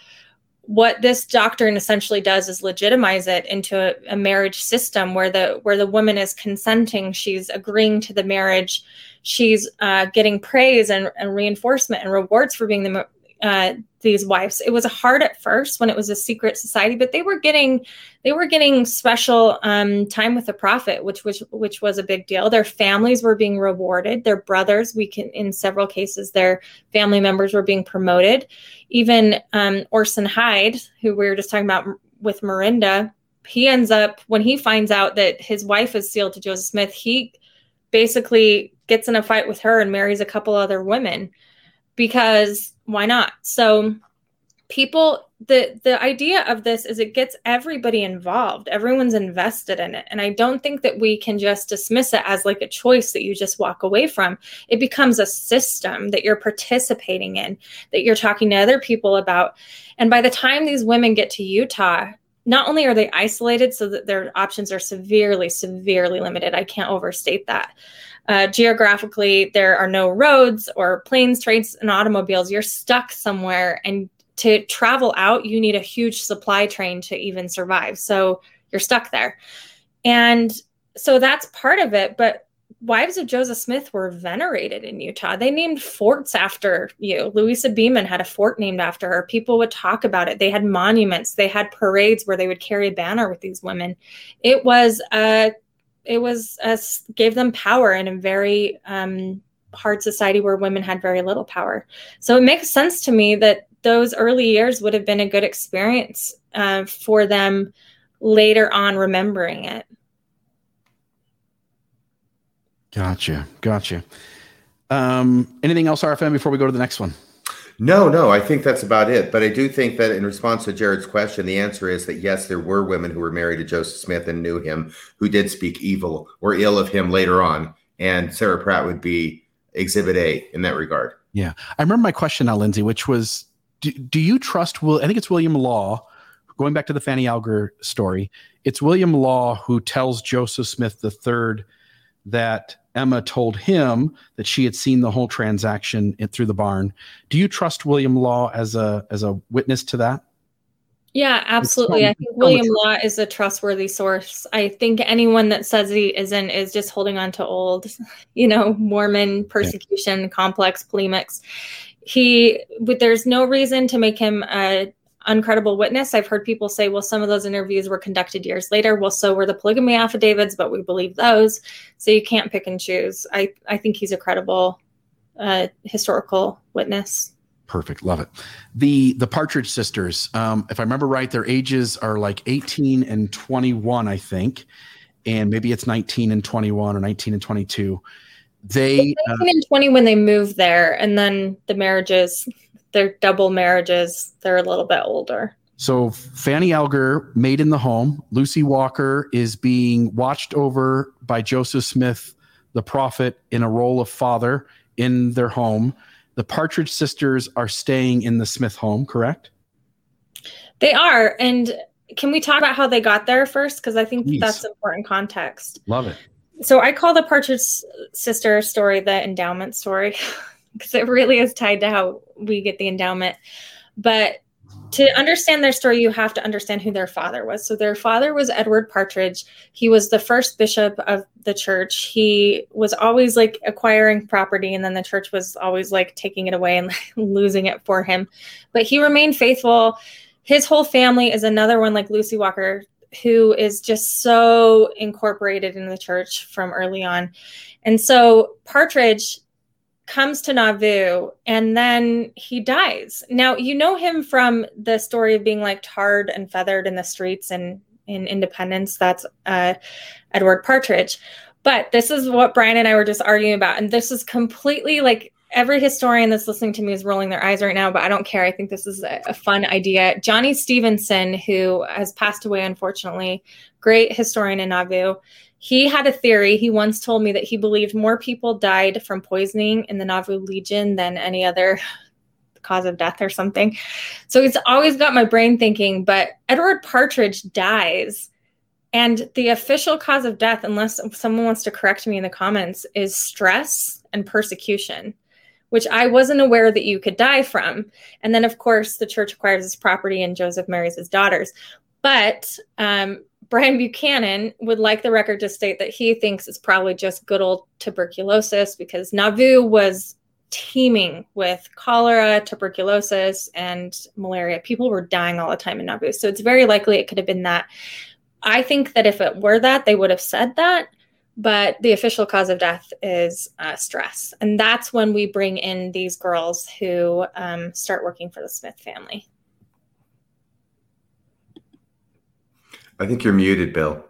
what this doctrine essentially does is legitimize it into a, a, marriage system where the where the woman is consenting she's agreeing to the marriage she's uh, getting praise and, and, reinforcement and rewards for being the uh, these wives. It was hard at first when it was a secret society, but they were getting they were getting special um, time with the prophet, which was which was a big deal. Their families were being rewarded. Their brothers, we can in several cases, their family members were being promoted. Even um, Orson Hyde, who we were just talking about with Miranda, he ends up when he finds out that his wife is sealed to Joseph Smith, he basically gets in a fight with her and marries a couple other women because why not? So people the the idea of this is it gets everybody involved. Everyone's invested in it. And i don't think that we can just dismiss it as like a choice that you just walk away from. It becomes a system that you're participating in that you're talking to other people about. And by the time these women get to utah not only are they isolated so that their options are severely severely limited. I can't overstate that. Uh, geographically there are no roads or planes trains and automobiles. You're stuck somewhere and to travel out you need a huge supply train to even survive. So you're stuck there. And so that's part of it but wives of Joseph Smith were venerated in Utah. They named forts after you. Louisa Beaman had a fort named after her. People would talk about it. They had monuments. They had parades where they would carry a banner with these women. It was a, it was a, gave them power in a very um, hard society where women had very little power. So it makes sense to me that those early years would have been a good experience uh, for them later on remembering it. Gotcha. Gotcha. Um, anything else, RFM, before we go to the next one? No, no, I think that's about it. But I do think that in response to Jared's question, the answer is that yes, there were women who were married to Joseph Smith and knew him who did speak evil or ill of him later on. And Sarah Pratt would be exhibit A in that regard. Yeah. I remember my question now, Lindsay, which was do, do you trust Will I think it's William Law, going back to the Fanny Alger story, it's William Law who tells Joseph Smith III that Emma told him that she had seen the whole transaction through the barn. Do you trust William Law as a as a witness to that? Yeah, absolutely. I think William Law is a trustworthy source. I think anyone that says he isn't is just holding on to old, you know, Mormon persecution yeah. complex polemics. He, but there's no reason to make him a uncredible witness. I've heard people say, well, some of those interviews were conducted years later. Well, so were the polygamy affidavits, but we believe those. So you can't pick and choose. I, I think he's a credible uh, historical witness. Perfect. Love it. The the Partridge sisters, um, if I remember right, their ages are like 18 and 21, I think. And maybe it's 19 and 21 or 19 and 22. They 19 uh, and 20 when they moved there, and then the marriages they're double marriages. They're a little bit older. So Fanny Alger, made in the home. Lucy Walker is being watched over by Joseph Smith, the prophet, in a role of father in their home. The Partridge sisters are staying in the Smith home, correct? They are. And can we talk about how they got there first? Because I think Please. that's important context. Love it. So I call the Partridge sister story the endowment story. because it really is tied to how we get the endowment. But to understand their story, you have to understand who their father was. So, their father was Edward Partridge. He was the first bishop of the church. He was always like acquiring property, and then the church was always like taking it away and losing it for him. But he remained faithful. His whole family is another one like Lucy Walker, who is just so incorporated in the church from early on. And so, Partridge comes to Nauvoo and then he dies. Now, you know him from the story of being like tarred and feathered in the streets and in Independence. That's uh, Edward Partridge. But this is what Brian and I were just arguing about. And this is completely like every historian that's listening to me is rolling their eyes right now, but I don't care. I think this is a, a fun idea. Johnny Stevenson, who has passed away, unfortunately, great historian in Nauvoo, he had a theory. He once told me that he believed more people died from poisoning in the Nauvoo Legion than any other cause of death or something. So it's always got my brain thinking, but Edward Partridge dies. And the official cause of death, unless someone wants to correct me in the comments, is stress and persecution, which I wasn't aware that you could die from. And then, of course, the church acquires his property and Joseph marries his daughters. But um, Brian Buchanan would like the record to state that he thinks it's probably just good old tuberculosis because Nauvoo was teeming with cholera, tuberculosis, and malaria. People were dying all the time in Nauvoo. So it's very likely it could have been that. I think that if it were that, they would have said that. But the official cause of death is uh, stress. And that's when we bring in these girls who um, start working for the Smith family. I think you're muted, Bill.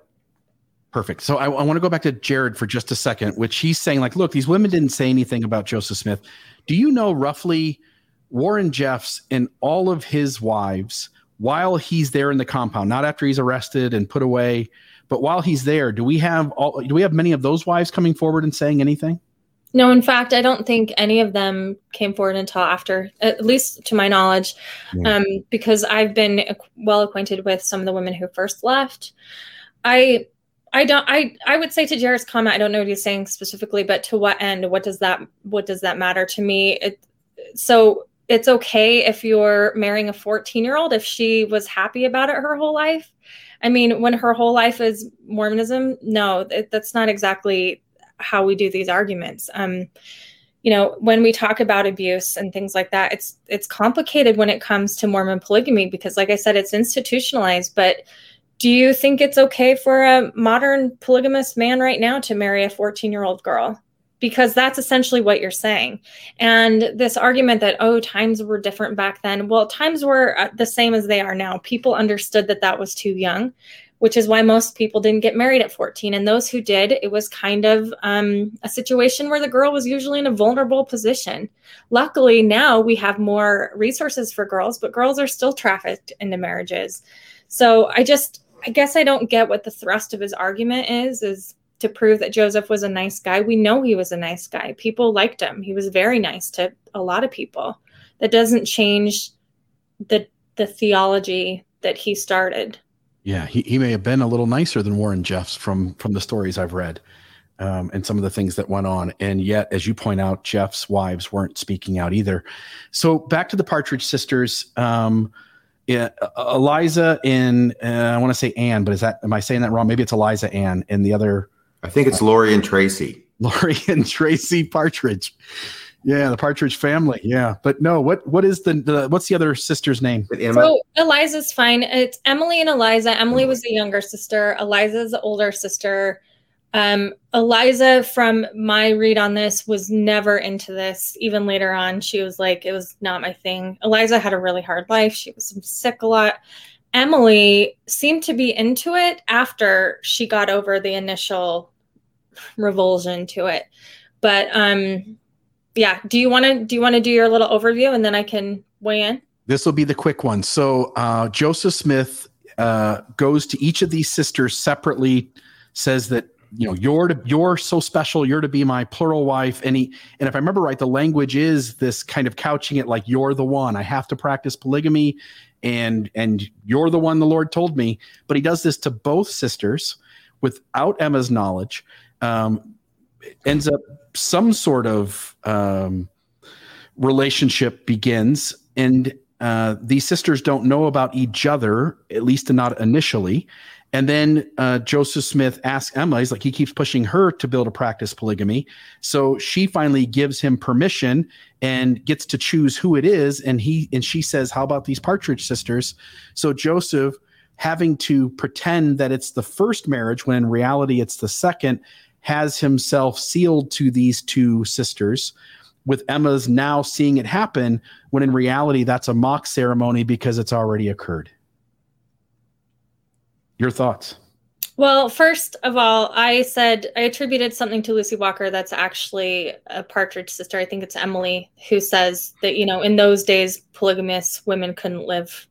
Perfect. So I, I want to go back to Jared for just a second, which he's saying, like, look, these women didn't say anything about Joseph Smith. Do you know roughly Warren Jeffs and all of his wives while he's there in the compound, not after he's arrested and put away, but while he's there, do we have all do we have many of those wives coming forward and saying anything? No, in fact, I don't think any of them came forward until after, at least to my knowledge, yeah. um, because I've been well acquainted with some of the women who first left. I I don't I I would say to Jared's comment, I don't know what he's saying specifically, but to what end? What does that what does that matter to me? It so it's okay if you're marrying a 14 year old if she was happy about it her whole life. I mean, when her whole life is Mormonism, no, it, that's not exactly how we do these arguments. Um, you know, when we talk about abuse and things like that, it's it's complicated when it comes to Mormon polygamy because, like I said, it's institutionalized, but do you think it's okay for a modern polygamous man right now to marry a 14 year old girl? Because that's essentially what you're saying. And this argument that, oh, times were different back then. Well, times were uh, the same as they are now. People understood that that was too young, which is why most people didn't get married at 14. And those who did, it was kind of um, a situation where the girl was usually in a vulnerable position. Luckily, now we have more resources for girls, but girls are still trafficked into marriages. So I just, I guess I don't get what the thrust of his argument is is to prove that Joseph was a nice guy. We know he was a nice guy. People liked him. He was very nice to a lot of people. That doesn't change the the theology that he started. Yeah, he, he may have been a little nicer than Warren Jeffs from from the stories I've read. Um, and some of the things that went on. And yet, as you point out, Jeffs' wives weren't speaking out either. So back to the Partridge sisters. Um, yeah, Eliza in uh, I want to say Anne, but is that am I saying that wrong? Maybe it's Eliza Anne and the other. I think it's Lori and Tracy. Lori and Tracy Partridge. Yeah, the Partridge family. Yeah, but no. What what is the, the what's the other sister's name? So Eliza's fine. It's Emily and Eliza. Emily was the younger sister. Eliza's the older sister. Um, Eliza, from my read on this, was never into this. Even later on, she was like, it was not my thing. Eliza had a really hard life. She was sick a lot. Emily seemed to be into it after she got over the initial revulsion to it. But um, yeah, do you want to do you want to do your little overview and then I can weigh in? This will be the quick one. So uh, Joseph Smith uh, goes to each of these sisters separately, says that you know you're to you're so special you're to be my plural wife and he and if i remember right the language is this kind of couching it like you're the one i have to practice polygamy and and you're the one the lord told me but he does this to both sisters without emma's knowledge um, ends up some sort of um, relationship begins and uh, these sisters don't know about each other at least not initially and then uh, Joseph Smith asks Emma, he's like, he keeps pushing her to build a practice polygamy. So she finally gives him permission and gets to choose who it is. And he and she says, How about these Partridge sisters? So Joseph, having to pretend that it's the first marriage when in reality it's the second, has himself sealed to these two sisters. With Emma's now seeing it happen, when in reality that's a mock ceremony because it's already occurred. Your thoughts? Well, first of all, I said I attributed something to Lucy Walker that's actually a Partridge sister. I think it's Emily who says that, you know, in those days, polygamous women couldn't live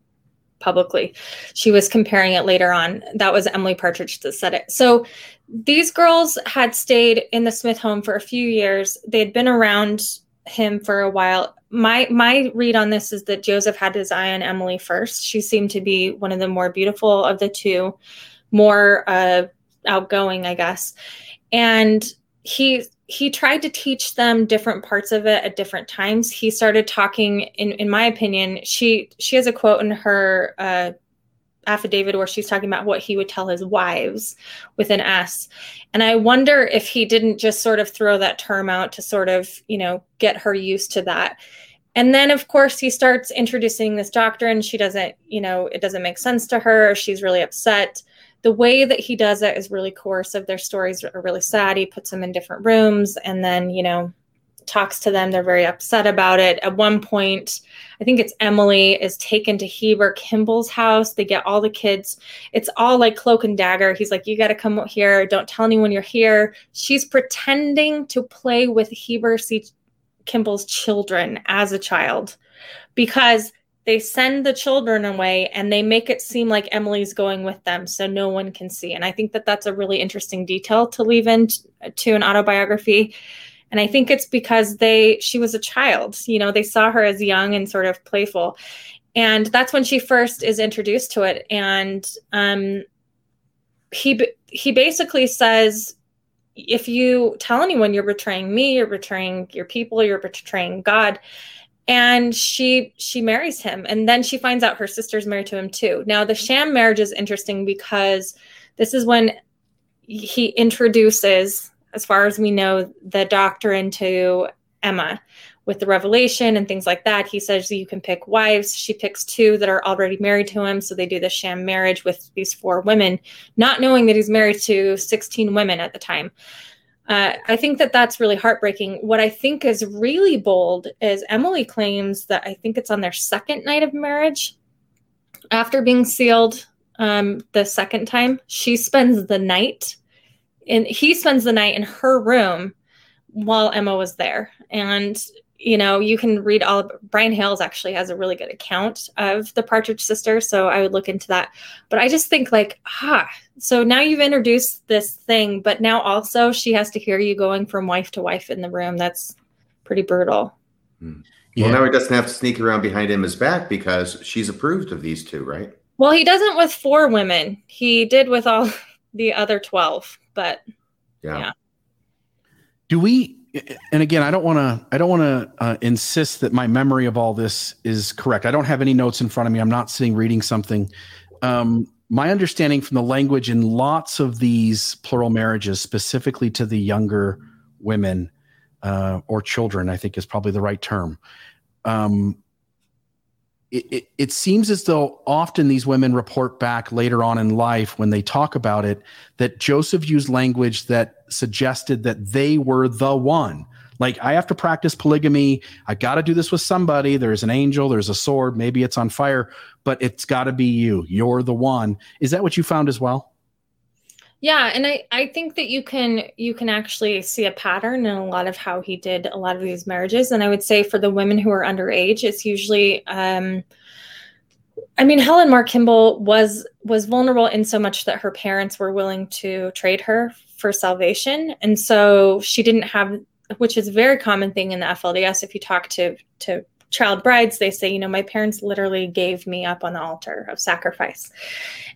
publicly. She was comparing it later on. That was Emily Partridge that said it. So these girls had stayed in the Smith home for a few years. They'd been around him for a while. My my read on this is that Joseph had his eye on Emily first. She seemed to be one of the more beautiful of the two, more uh, outgoing, I guess. And he he tried to teach them different parts of it at different times. He started talking, in in my opinion, she she has a quote in her uh, affidavit where she's talking about what he would tell his wives with an S. And I wonder if he didn't just sort of throw that term out to sort of, you know, get her used to that. And then, of course, he starts introducing this doctrine. She doesn't, you know, it doesn't make sense to her. She's really upset. The way that he does it is really coercive. Their stories are really sad. He puts them in different rooms and then, you know, talks to them. They're very upset about it. At one point, I think it's Emily is taken to Heber Kimball's house. They get all the kids. It's all like cloak and dagger. He's like, You got to come here. Don't tell anyone you're here. She's pretending to play with Heber C. Kimball's children as a child because they send the children away and they make it seem like Emily's going with them so no one can see. And I think that that's a really interesting detail to leave in to an autobiography. And I think it's because they she was a child, you know, they saw her as young and sort of playful. And that's when she first is introduced to it and um he he basically says if you tell anyone you're betraying me, you're betraying your people, you're betraying God. And she she marries him and then she finds out her sister's married to him too. Now the sham marriage is interesting because this is when he introduces as far as we know the doctrine to Emma with the revelation and things like that. He says you can pick wives. She picks two that are already married to him. So they do the sham marriage with these four women, not knowing that he's married to 16 women at the time. Uh, I think that that's really heartbreaking. What I think is really bold is Emily claims that I think it's on their second night of marriage. After being sealed um, the second time, she spends the night and he spends the night in her room while Emma was there. And you know, you can read all. Brian Hales actually has a really good account of the Partridge Sisters, so I would look into that. But I just think like, ah, so now you've introduced this thing, but now also she has to hear you going from wife to wife in the room. That's pretty brutal. Hmm. Yeah. Well, now he doesn't have to sneak around behind Emma's back because she's approved of these two, right? Well, he doesn't with four women. He did with all the other twelve, but yeah. yeah. Do we and again, I don't want to. I don't want to uh, insist that my memory of all this is correct. I don't have any notes in front of me. I'm not sitting reading something. Um, my understanding from the language in lots of these plural marriages, specifically to the younger women uh, or children, I think is probably the right term. Um, it, it, it, seems as though often these women report back later on in life when they talk about it that Joseph used language that suggested that they were the one. Like, I have to practice polygamy. I got to do this with somebody. There's an angel, there's a sword, maybe it's on fire, but it's got to be you. You're the one. Is that what you found as well? Yeah, and I, I think that you can you can actually see a pattern in a lot of how he did a lot of these marriages. And I would say for the women who are underage, it's usually um, I mean, Helen Mar Kimball was was vulnerable in so much that her parents were willing to trade her for salvation, and so she didn't have, which is a very common thing in the FLDS. If you talk to to child brides, they say, you know, my parents literally gave me up on the altar of sacrifice.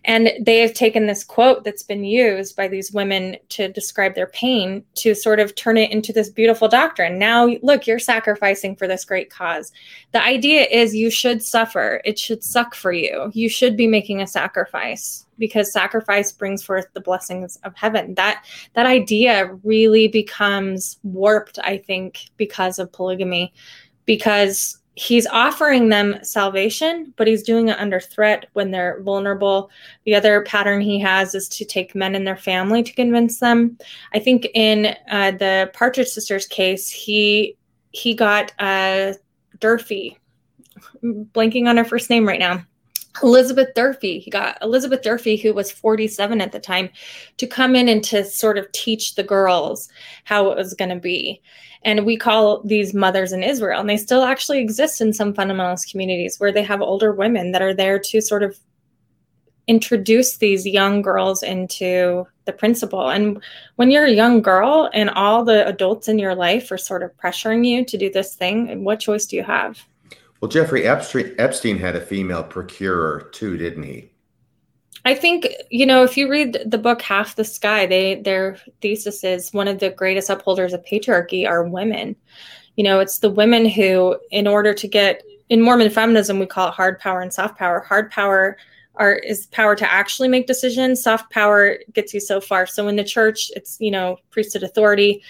And they have taken this quote that's been used by these women to describe their pain to sort of turn it into this beautiful doctrine. Now, look, you're sacrificing for this great cause. The idea is you should suffer, it should suck for you. You should be making a sacrifice because sacrifice brings forth the blessings of heaven that that idea really becomes warped i think because of polygamy because he's offering them salvation, but he's doing it under threat when they're vulnerable. The other pattern he has is to take men and their family to convince them. I think in uh, the Partridge Sisters case, he he got uh, Durfee, blanking on her first name right now. Elizabeth Durfee. He got Elizabeth Durfee, who was 47 at the time, to come in and to sort of teach the girls how it was going to be. And we call these mothers in Israel, and they still actually exist in some fundamentalist communities where they have older women that are there to sort of introduce these young girls into the principle. And when you're a young girl and all the adults in your life are sort of pressuring you to do this thing, what choice do you have? Well, Jeffrey Epstein had a female procurer too, didn't he? I think you know if you read the book Half the Sky, they their thesis is one of the greatest upholders of patriarchy are women. You know, it's the women who, in order to get in Mormon feminism, we call it hard power and soft power. Hard power are is power to actually make decisions. Soft power gets you so far. So in the church, it's you know priesthood authority,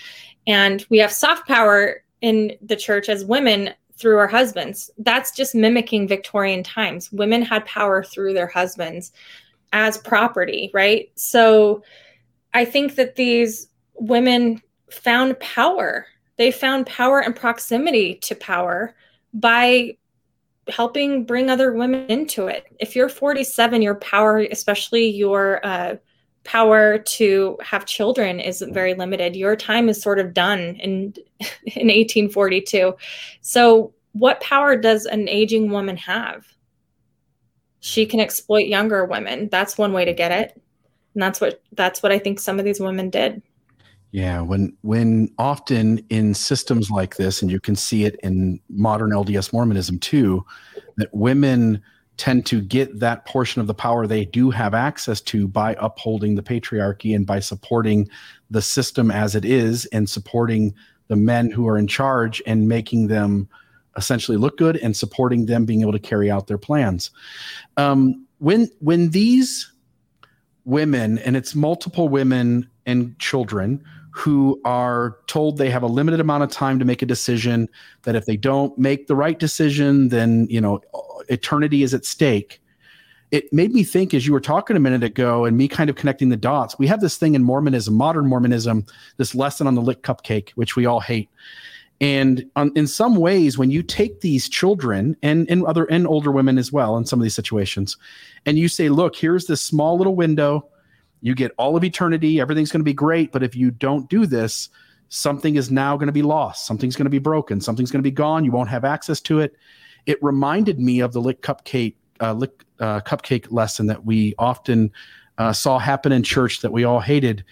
and we have soft power in the church as women through our husbands. That's just mimicking Victorian times. Women had power through their husbands as property, right? So I think that these women found power. They found power and proximity to power by helping bring other women into it. If you're 47, your power, especially your uh, power to have children, is very limited. Your time is sort of done in in 1842. So, what power does an aging woman have? She can exploit younger women. That's one way to get it, and that's what that's what I think some of these women did. Yeah, when when often in systems like this, and you can see it in modern LDS Mormonism too, that women tend to get that portion of the power they do have access to by upholding the patriarchy and by supporting the system as it is and supporting the men who are in charge and making them essentially look good and supporting them being able to carry out their plans. Um, when when these women and it's multiple women and children who are told they have a limited amount of time to make a decision that if they don't make the right decision then you know eternity is at stake. It made me think as you were talking a minute ago and me kind of connecting the dots we have this thing in mormonism modern mormonism this lesson on the lit cupcake which we all hate. And on, in some ways when you take these children and, and other and older women as well in some of these situations and you say look here's this small little window you get all of eternity everything's going to be great but if you don't do this something is now going to be lost something's going to be broken something's going to be gone you won't have access to it. It reminded me of the lick cupcake uh, lit, uh, cupcake lesson that we often uh, saw happen in church that we all hated.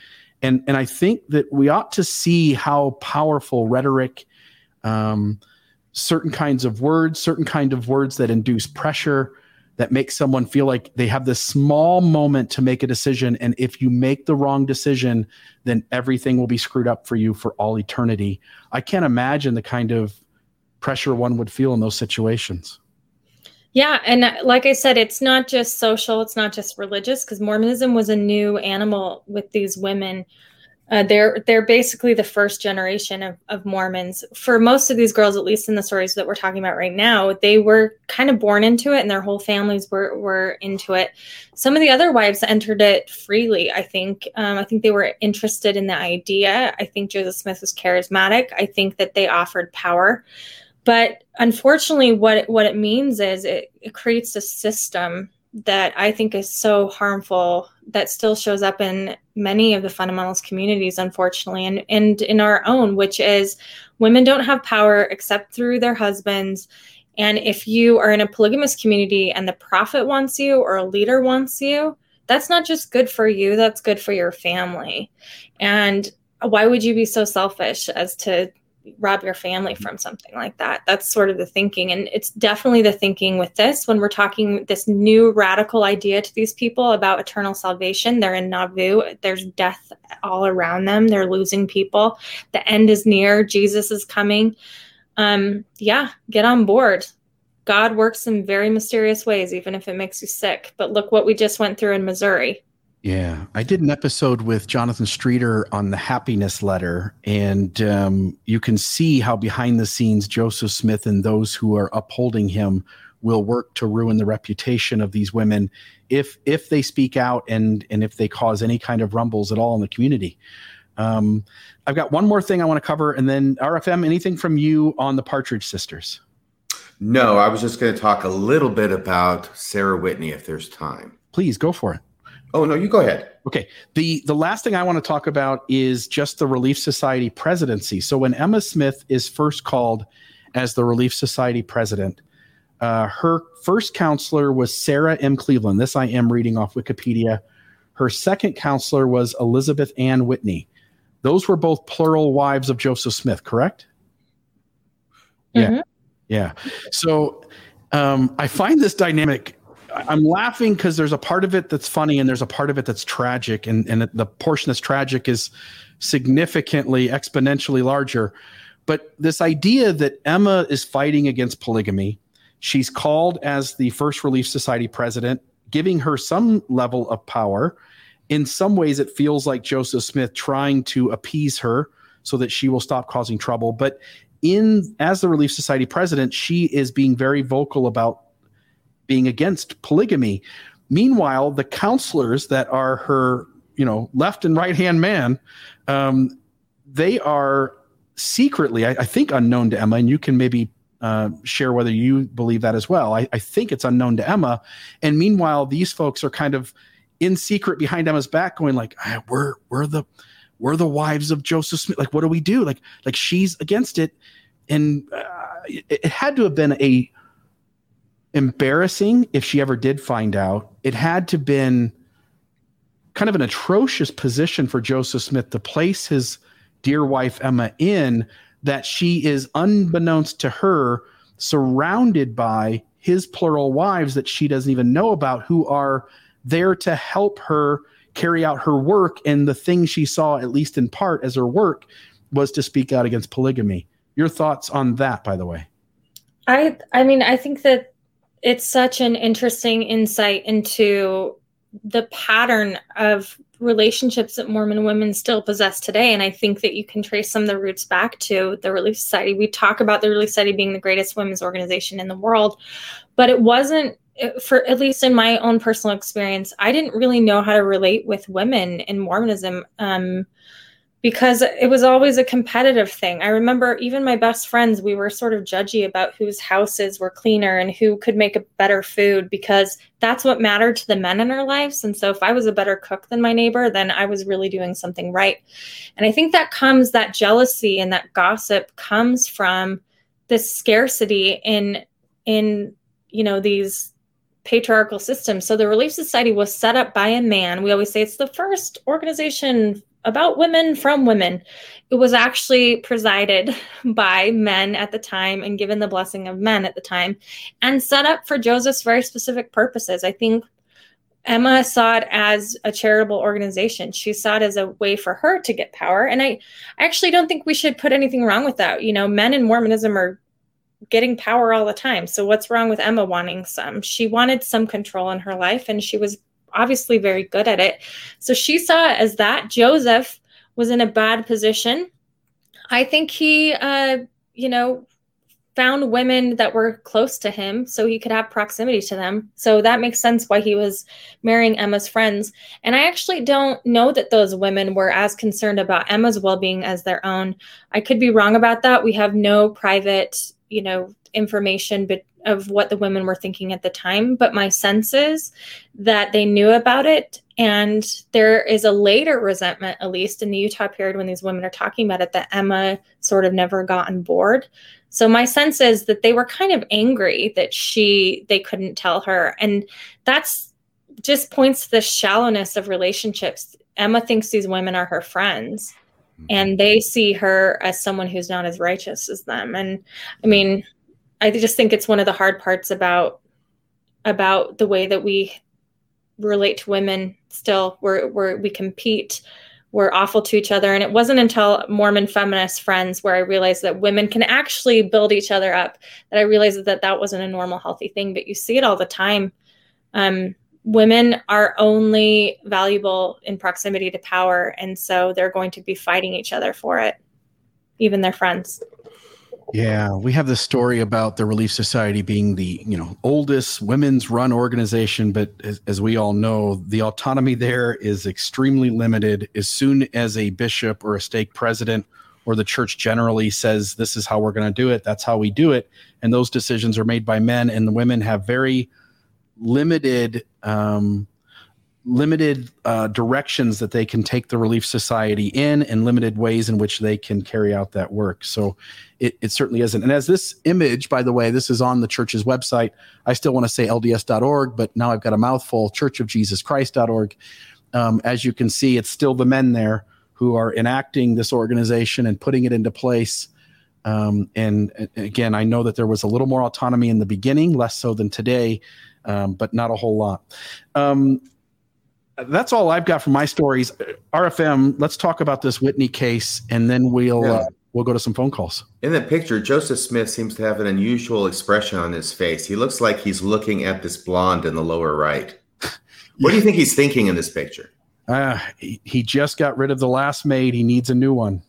And and i think that we ought to see how powerful rhetoric um, certain kinds of words certain kind of words that induce pressure that makes someone feel like they have this small moment to make a decision. And if you make the wrong decision, then everything will be screwed up for you for all eternity. I can't imagine the kind of pressure one would feel in those situations. Yeah. And uh, like I said, it's not just social, it's not just religious, because Mormonism was a new animal with these women uh, they're they're basically the first generation of, of Mormons. For most of these girls, at least in the stories that we're talking about right now, they were kind of born into it, and their whole families were were into it. Some of the other wives entered it freely. I think. Um, I think they were interested in the idea. I think Joseph Smith was charismatic. I think that they offered power, but unfortunately, what it, what it means is it, it creates a system that I think is so harmful that still shows up in many of the fundamentalist communities, unfortunately, and, and in our own, which is women don't have power except through their husbands. And if you are in a polygamous community and the prophet wants you or a leader wants you, that's not just good for you, that's good for your family. And why would you be so selfish as to rob your family from something like that. That's sort of the thinking. And it's definitely the thinking with this when we're talking this new radical idea to these people about eternal salvation. They're in Nauvoo, there's death all around them, they're losing people. The end is near, Jesus is coming. Um, yeah, get on board. God works in very mysterious ways, even if it makes you sick. But look what we just went through in Missouri. Yeah, I did an episode with Jonathan Streeter on the happiness letter, and um, you can see how behind the scenes Joseph Smith and those who are upholding him will work to ruin the reputation of these women if if they speak out and and if they cause any kind of rumbles at all in the community. Um, I've got one more thing I want to cover, and then RFM. Anything from you on the Partridge Sisters? No, I was just going to talk a little bit about Sarah Whitney, if there's time. Please go for it. Oh no, you go ahead. Okay. The the last thing I want to talk about is just the Relief Society presidency. So when Emma Smith is first called as the Relief Society president, uh, her first counselor was Sarah M. Cleveland. This I am reading off Wikipedia. Her second counselor was Elizabeth Ann Whitney. Those were both plural wives of Joseph Smith, correct? Mm-hmm. Yeah. Yeah. So um, I find this dynamic I'm laughing because there's a part of it that's funny and there's a part of it that's tragic, and and the portion that's tragic is significantly exponentially larger. But this idea that Emma is fighting against polygamy, she's called as the First Relief Society president. giving her some level of power. In some ways, it feels like Joseph Smith trying to appease her so that she will stop causing trouble. But in as the Relief Society president, she is being very vocal about being against polygamy. Meanwhile, the counselors that are her, you know, left and right hand man, um, they are secretly, I, I, think, unknown to Emma, and you can maybe uh, share whether you believe that as well. I, I think it's unknown to Emma, and meanwhile, these folks are kind of in secret behind Emma's back, going like, ah, "We're we're the we're the wives of Joseph Smith. Like, what do we do? Like, like she's against it, and uh, it, it had to have been a embarrassing if she ever did find out. It had to been kind of an atrocious position for Joseph Smith to place his dear wife Emma in that she is unbeknownst to her surrounded by his plural wives that she doesn't even know about who are there to help her carry out her work. And the thing she saw at least in part as her work was to speak out against polygamy. Your thoughts on that by the way? I i mean i think that it's such an interesting insight into the pattern of relationships that Mormon women still possess today. And I think that you can trace some of the roots back to the Relief Society. We talk about the Relief Society being the greatest women's organization in the world, but it wasn't for at least in my own personal experience, I didn't really know how to relate with women in Mormonism. Um, because it was always a competitive thing. I remember even my best friends, we were sort of judgy about whose houses were cleaner and who could make a better food because that's what mattered to the men in our lives. And so if I was a better cook than my neighbor, then I was really doing something right. And I think that comes, that jealousy and that gossip comes from this scarcity in, in, you know, these patriarchal systems. So the Relief Society was set up by a man. We always say it's the first organization about women from women. It was actually presided by men at the time and given the blessing of men at the time and set up for Joseph's very specific purposes. I think Emma saw it as a charitable organization. She saw it as a way for her to get power. And I, I actually don't think we should put anything wrong with that. You know, men in Mormonism are getting power all the time. So what's wrong with Emma wanting some? She wanted some control in her life and she was obviously very good at it. So she saw it as that. Joseph was in a bad position. I think he, uh, you know, found women that were close to him so he could have proximity to them. So that makes sense why he was marrying Emma's friends. And I actually don't know that those women were as concerned about Emma's well being as their own. I could be wrong about that. We have no private, you know, information but of what the women were thinking at the time, but my sense is that they knew about it. And there is a later resentment, at least in the Utah period when these women are talking about it, that Emma sort of never got on board. So my sense is that they were kind of angry that she they couldn't tell her. And that's just points to the shallowness of relationships. Emma thinks these women are her friends mm-hmm. and they see her as someone who's not as righteous as them. And I mean, I just think it's one of the hard parts about about the way that we relate to women still. We're, we're we compete. We're awful to each other. And it wasn't until mormon feminist friends where i realized that women can actually build each other up that i realized that that wasn't a normal healthy thing. But you see it all the time. Um, women are only valuable in proximity to power. And so they're going to be fighting each other for it even their friends yeah, we have this story about the Relief Society being the you know oldest women's run organization, but as, as, we all know, the autonomy there is extremely limited. As soon as a bishop or a stake president or the church generally says this is how we're going to do it, that's how we do it, and those decisions are made by men, and the women have very limited um, limited uh, directions that they can take the Relief Society in and limited ways in which they can carry out that work. So it, it certainly isn't. And as this image, by the way, this is on the church's website. I still want to say LDS.org, but now I've got a mouthful, church of churchofjesuschrist.org. Um, as you can see, it's still the men there who are enacting this organization and putting it into place. Um, and, again, I know that there was a little more autonomy in the beginning, less so than today, um, but not a whole lot. Um, that's all I've got from my stories. RFM, let's talk about this Whitney case, and then we'll yeah. uh, we'll go to some phone calls. In the picture, Joseph Smith seems to have an unusual expression on his face. He looks like he's looking at this blonde in the lower right. What do you think he's thinking in this picture? Uh, he, he just got rid of the last maid. He needs a new one.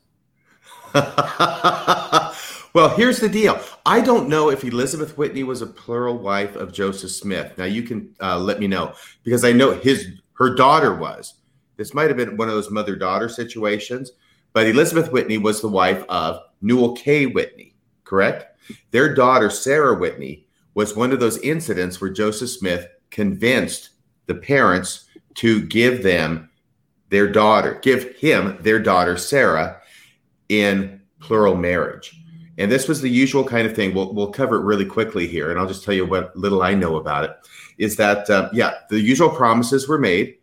well, here's the deal. I don't know if Elizabeth Whitney was a plural wife of Joseph Smith. Now you can uh, let me know because I know his her daughter was. This might have been one of those mother daughter situations, but Elizabeth Whitney was the wife of Newel K. Whitney, correct? Their daughter Sarah Whitney was one of those incidents where Joseph Smith convinced the parents to give them their daughter, give him their daughter Sarah in plural marriage. And this was the usual kind of thing. We'll, we'll cover it really quickly here. And I'll just tell you what little I know about it is that, uh, yeah, the usual promises were made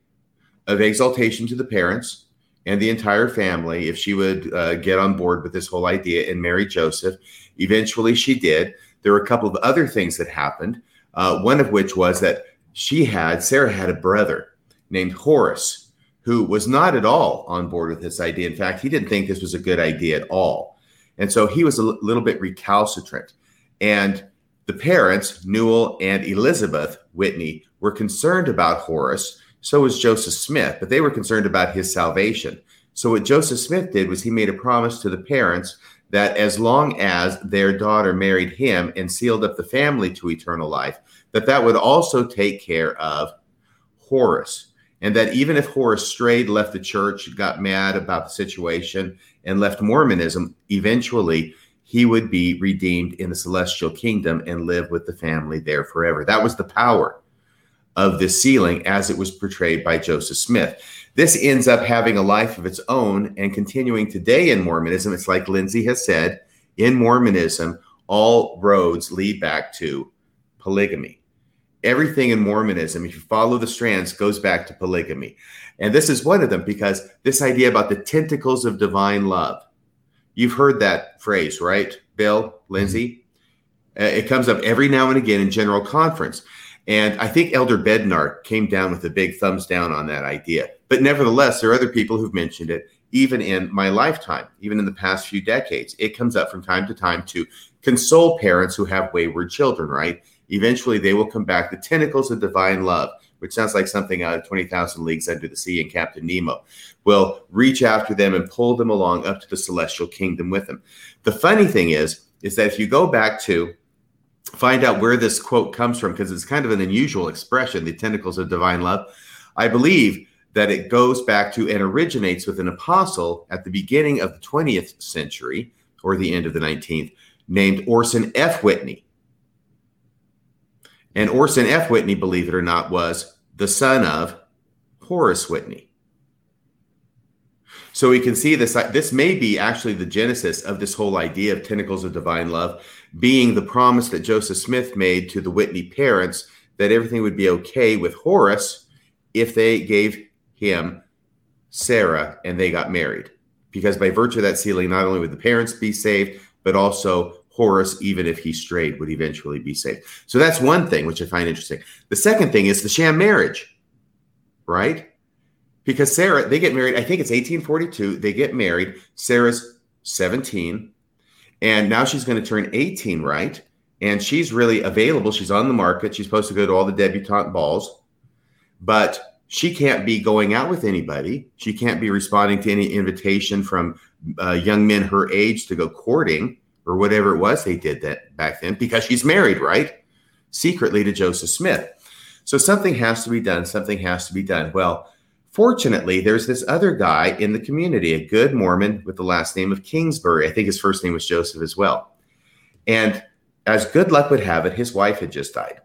of exaltation to the parents and the entire family if she would uh, get on board with this whole idea and marry Joseph. Eventually, she did. There were a couple of other things that happened, uh, one of which was that she had, Sarah had a brother named Horace who was not at all on board with this idea. In fact, he didn't think this was a good idea at all. And so he was a l- little bit recalcitrant. And the parents, Newel and Elizabeth Whitney, were concerned about Horace. So was Joseph Smith, but they were concerned about his salvation. So what Joseph Smith did was he made a promise to the parents that as long as their daughter married him and sealed up the family to eternal life, that that would also take care of Horace and that even if Horace strayed, left the church, got mad about the situation, and left Mormonism, eventually he would be redeemed in the celestial kingdom and live with the family there forever. That was the power of the sealing as it was portrayed by Joseph Smith. This ends up having a life of its own and continuing today in Mormonism. It's like Lindsay has said in Mormonism, all roads lead back to polygamy everything in Mormonism, if you follow the strands, goes back to polygamy. And this is one of them because this idea about the tentacles of divine love. You've heard that phrase, right, Bill, Lindsay? Uh, it comes up every now and again in general conference. And I think Elder Bednar came down with a big thumbs down on that idea. But nevertheless, there are other people who've mentioned it, even in my lifetime, even in the past few decades. It comes up from time to time to console parents who have wayward children, right? Eventually, they will come back. The tentacles of divine love, which sounds like something out of 20,000 Leagues Under the Sea and Captain Nemo, will reach after them and pull them along up to the celestial kingdom with them. The funny thing is, is that if you go back to find out where this quote comes from, because it's kind of an unusual expression, the tentacles of divine love, I believe that it goes back to and originates with an apostle at the beginning of the 20th century or the end of the 19th named Orson F. Whitney. And Orson F. Whitney, believe it or not, was the son of Horace Whitney. So we can see this. This may be actually the genesis of this whole idea of tentacles of divine love, being the promise that Joseph Smith made to the Whitney parents that everything would be okay with Horace if they gave him Sarah and they got married. Because by virtue of that sealing, not only would the parents be saved, but also Horace, even if he strayed, would eventually be saved. So that's one thing which I find interesting. The second thing is the sham marriage, right? Because Sarah, they get married, I think it's 1842. They get married. Sarah's 17, and now she's going to turn 18, right? And she's really available. She's on the market. She's supposed to go to all the debutante balls, but she can't be going out with anybody. She can't be responding to any invitation from uh, young men her age to go courting or whatever it was they did that back then because she's married, right? Secretly to Joseph Smith. So something has to be done. Something has to be done. Well, fortunately, there's this other guy in the community, a good Mormon with the last name of Kingsbury. I think his first name was Joseph as well. And as good luck would have it, his wife had just died.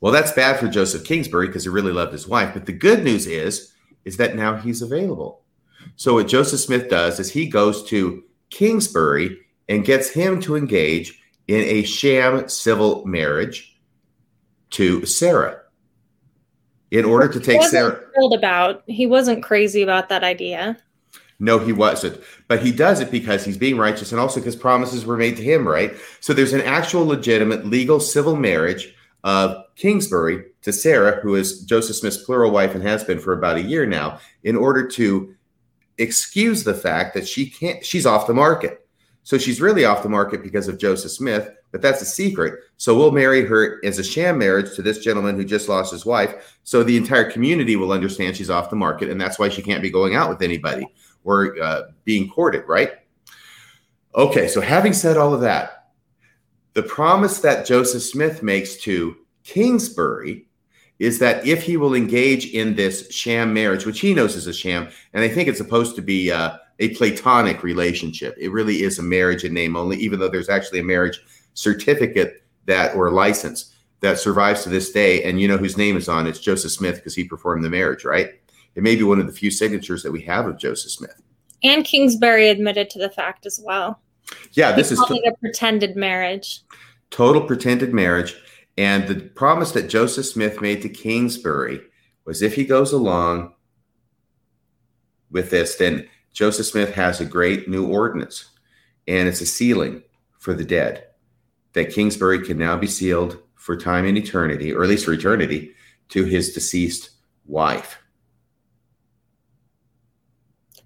Well, that's bad for Joseph Kingsbury because he really loved his wife. But the good news is, is that now he's available. So what Joseph Smith does is he goes to Kingsbury and gets him to engage in a sham civil marriage to Sarah in order to take Sarah. About he wasn't crazy about that idea. No, he wasn't. But he does it because he's being righteous and also because promises were made to him, right? So there's an actual legitimate legal civil marriage of Kingsbury to Sarah, who is Joseph Smith's plural wife and has been for about a year now, in order to excuse the fact that she can't, she's off the market. So she's really off the market because of Joseph Smith, but that's a secret. So we'll marry her as a sham marriage to this gentleman who just lost his wife. So the entire community will understand she's off the market, and that's why she can't be going out with anybody or uh, being courted, right? Okay, so having said all of that, the promise that Joseph Smith makes to Kingsbury is that if he will engage in this sham marriage, which he knows is a sham, and I think it's supposed to be uh, a platonic relationship, it really is a marriage in name only, even though there's actually a marriage certificate that or license that survives to this day. And you know whose name is on it's Joseph Smith because he performed the marriage, right? It may be one of the few signatures that we have of Joseph Smith. And Kingsbury admitted to the fact as well. Yeah, this is to- a pretended marriage. Total pretended marriage. And the promise that Joseph Smith made to Kingsbury was if he goes along with this, then Joseph Smith has a great new ordinance, and it's a sealing for the dead that Kingsbury can now be sealed for time and eternity, or at least for eternity, to his deceased wife.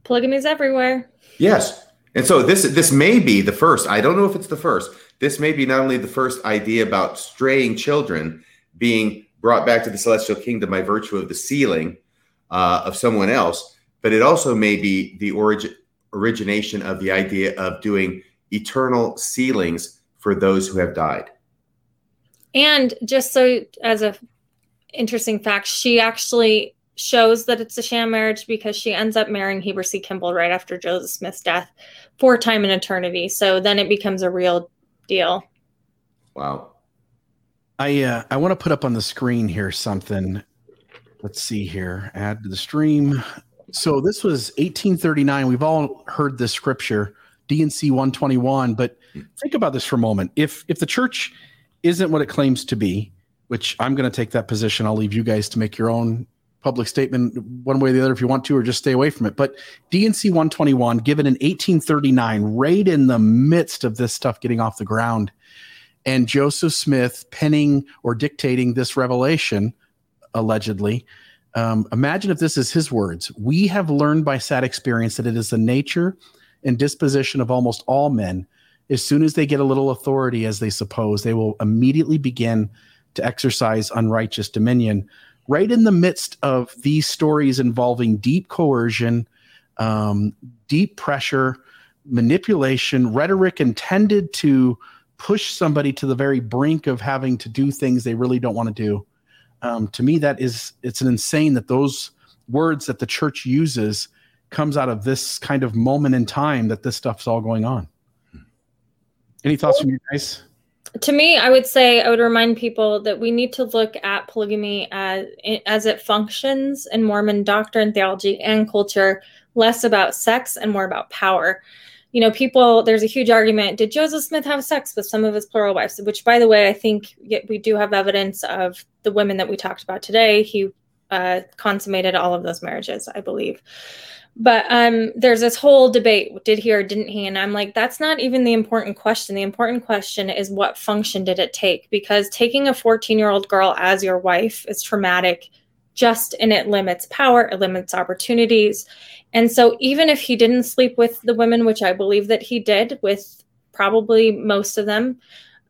Polygamy is everywhere. Yes. And so this this may be the first. I don't know if it's the first. This may be not only the first idea about straying children being brought back to the celestial kingdom by virtue of the sealing uh, of someone else, but it also may be the origin origination of the idea of doing eternal sealings for those who have died. And just so as a interesting fact, she actually shows that it's a sham marriage because she ends up marrying Heber C. Kimball right after Joseph Smith's death for time and eternity. So then it becomes a real deal. Wow. I uh, I want to put up on the screen here something. Let's see here. Add to the stream. So this was 1839. We've all heard this scripture, D&C 121, but think about this for a moment. If if the church isn't what it claims to be, which I'm going to take that position, I'll leave you guys to make your own public statement one way or the other if you want to, or just stay away from it. But D&C 121, given in 1839, right in the midst of this stuff getting off the ground, and Joseph Smith penning or dictating this revelation, allegedly. Um, imagine if this is his words. We have learned by sad experience that it is the nature and disposition of almost all men. As soon as they get a little authority, as they suppose, they will immediately begin to exercise unrighteous dominion right in the midst of these stories involving deep coercion, um, deep pressure, manipulation, rhetoric intended to push somebody to the very brink of having to do things they really don't want to do. Um, to me, that is it's an insane that those words that the church uses comes out of this kind of moment in time that this stuff's all going on. Any thoughts from you guys? to me, I would say I would remind people that we need to look at polygamy as as it functions in Mormon doctrine, theology, and culture, less about sex and more about power. You know, people. There's a huge argument. Did Joseph Smith have sex with some of his plural wives? Which, by the way, I think we do have evidence of the women that we talked about today. He uh, consummated all of those marriages, I believe. But um there's this whole debate did he or didn't he? And i'm like that's not even the important question. The important question is what function did it take? Because taking a 14 year old girl as your wife is traumatic just and it limits power it limits opportunities. And so even if he didn't sleep with the women which i believe that he did with probably most of them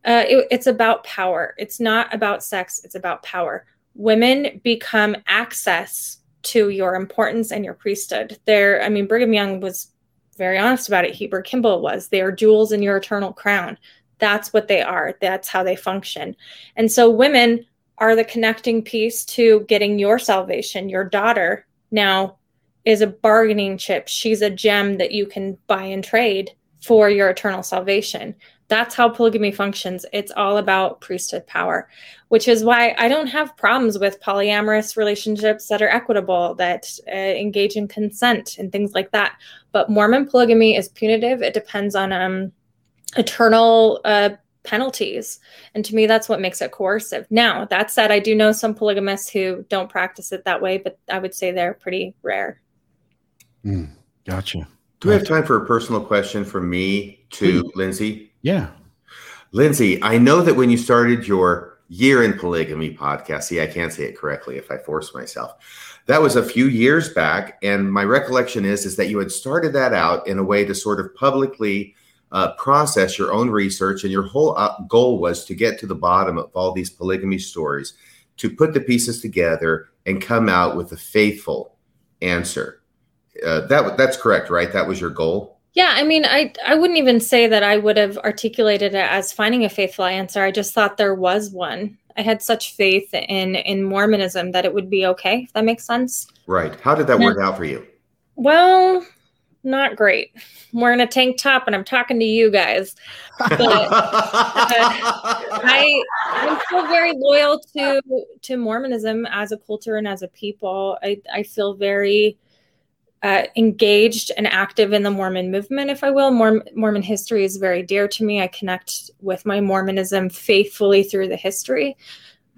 uh, it, it's about power it's not about sex it's about power women become access to your importance and your priesthood. There, I mean, Brigham Young was very honest about it. Heber Kimball was. They are jewels in your eternal crown. That's what they are. That's how they function. And so women are the connecting piece to getting your salvation. Your daughter now is a bargaining chip. She's a gem that you can buy and trade for your eternal salvation. That's how polygamy functions. It's all about priesthood power, which is why I don't have problems with polyamorous relationships that are equitable, that uh, engage in consent and things like that. But Mormon polygamy is punitive. It depends on um, eternal uh, penalties. And to me, that's what makes it coercive. Now, that said, I do know some polygamists who don't practice it that way, but I would say they're pretty rare. Mm, gotcha. Do we have time for a personal question from me to Please. Lindsay? Yeah. Lindsay, I know that when you started your year in polygamy podcast, see, I can't say it correctly if I force myself. That was a few years back, and my recollection is is that you had started that out in a way to sort of publicly uh, process your own research, and your whole uh, goal was to get to the bottom of all these polygamy stories, to put the pieces together and come out with a faithful answer. Uh, that that's correct, right? That was your goal. Yeah, I mean, I I wouldn't even say that I would have articulated it as finding a faithful answer. I just thought there was one. I had such faith in in Mormonism that it would be okay. If that makes sense. Right. How did that work out for you? Well, not great. I'm wearing a tank top and I'm talking to you guys. But uh, I I'm still very loyal to to Mormonism as a culture and as a people. I I feel very uh, engaged and active in the Mormon movement, if I will. Mormon, Mormon history is very dear to me. I connect with my Mormonism faithfully through the history.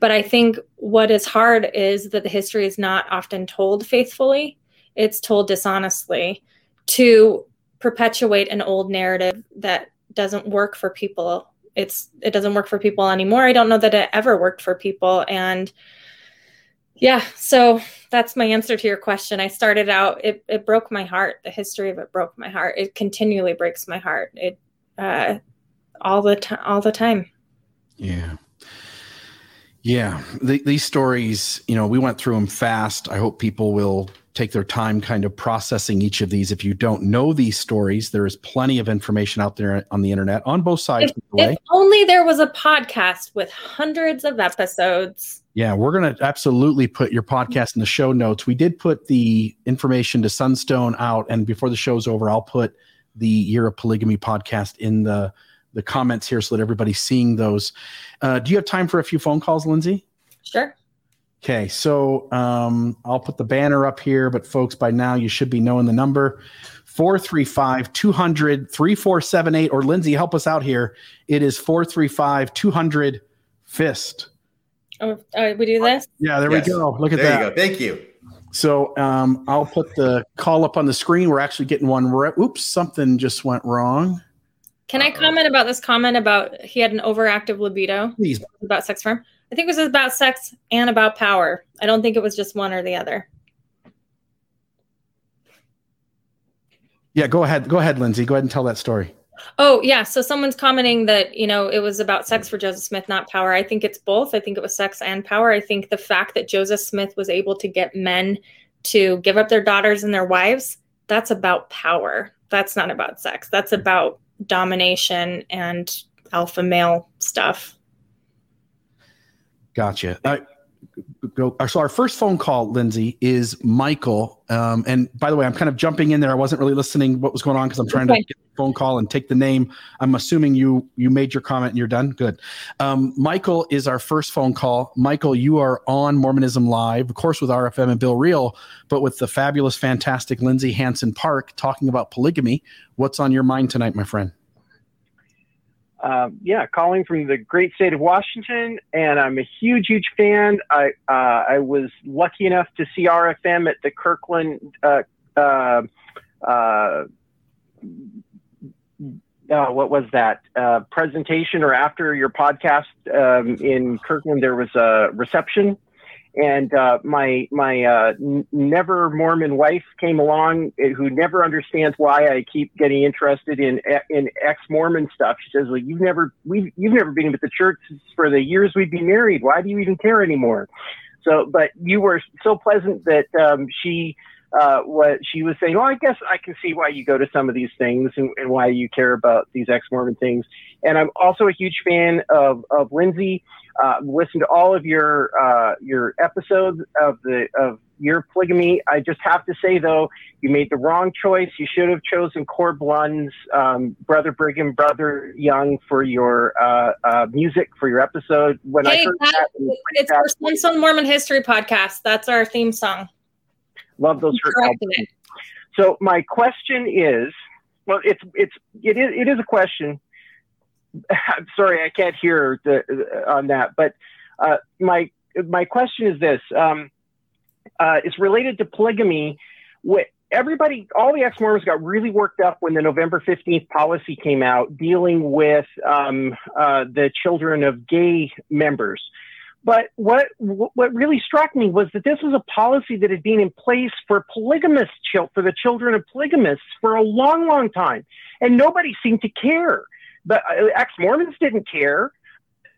But I think what is hard is that the history is not often told faithfully, it's told dishonestly to perpetuate an old narrative that doesn't work for people. It's it doesn't work for people anymore. I don't know that it ever worked for people and yeah, so that's my answer to your question. I started out it it broke my heart. The history of it broke my heart. It continually breaks my heart. It uh all the time all the time. Yeah. Yeah, the, these stories, you know, we went through them fast. I hope people will take their time kind of processing each of these. If you don't know these stories, there is plenty of information out there on the internet on both sides. If, if only there was a podcast with hundreds of episodes. Yeah, we're going to absolutely put your podcast in the show notes. We did put the information to Sunstone out, and before the show's over, I'll put the Year of Polygamy podcast in the the comments here so that everybody's seeing those. Uh, do you have time for a few phone calls, Lindsay? Sure. Okay, so um, I'll put the banner up here, but folks, by now you should be knowing the number 435 200 3478. Or Lindsay, help us out here. It is 435 200 FIST. Oh, uh, we do this? Yeah, there yes. we go. Look at there that. You go. Thank you. So um, I'll put the call up on the screen. We're actually getting one. Re- Oops, something just went wrong. Can I comment about this comment about he had an overactive libido? Please. About sex for him. I think it was about sex and about power. I don't think it was just one or the other. Yeah, go ahead. Go ahead, Lindsay. Go ahead and tell that story. Oh, yeah. So someone's commenting that, you know, it was about sex for Joseph Smith, not power. I think it's both. I think it was sex and power. I think the fact that Joseph Smith was able to get men to give up their daughters and their wives, that's about power. That's not about sex. That's about domination and alpha male stuff. Gotcha. Go. So our first phone call, Lindsay, is Michael. Um, and by the way, I'm kind of jumping in there. I wasn't really listening what was going on because I'm trying okay. to get the phone call and take the name. I'm assuming you you made your comment and you're done. Good. Um, Michael is our first phone call. Michael, you are on Mormonism Live, of course, with RFM and Bill Reel, but with the fabulous, fantastic Lindsay Hansen Park talking about polygamy. What's on your mind tonight, my friend? Uh, yeah, calling from the great state of Washington, and I'm a huge, huge fan. I uh, I was lucky enough to see RFM at the Kirkland. Uh, uh, uh, uh what was that presentation or after your podcast um, in Kirkland? There was a reception and uh, my my uh, n- never Mormon wife came along, eh, who never understands why I keep getting interested in eh, in ex Mormon stuff. She says, "Well, you've never we you've never been with the church for the years we've been married. Why do you even care anymore?" So, but you were so pleasant that um, she uh, what she was saying. Well, I guess I can see why you go to some of these things and, and why you care about these ex Mormon things. And I'm also a huge fan of of Lindsay uh, listen to all of your uh, your episodes of the of your polygamy. I just have to say though, you made the wrong choice. You should have chosen Corb Lund's um, brother Brigham, brother Young for your uh, uh, music for your episode. When hey, I heard that, that it's our Sunstone Mormon History podcast. That's our theme song. Love those. hurt. So my question is, well, it's it's it is it is a question I'm sorry, I can't hear the, uh, on that. But uh, my my question is this: um, uh, it's related to polygamy. What everybody, all the ex-Mormons got really worked up when the November 15th policy came out, dealing with um, uh, the children of gay members. But what what really struck me was that this was a policy that had been in place for polygamous for the children of polygamists for a long, long time, and nobody seemed to care. But uh, ex Mormons didn't care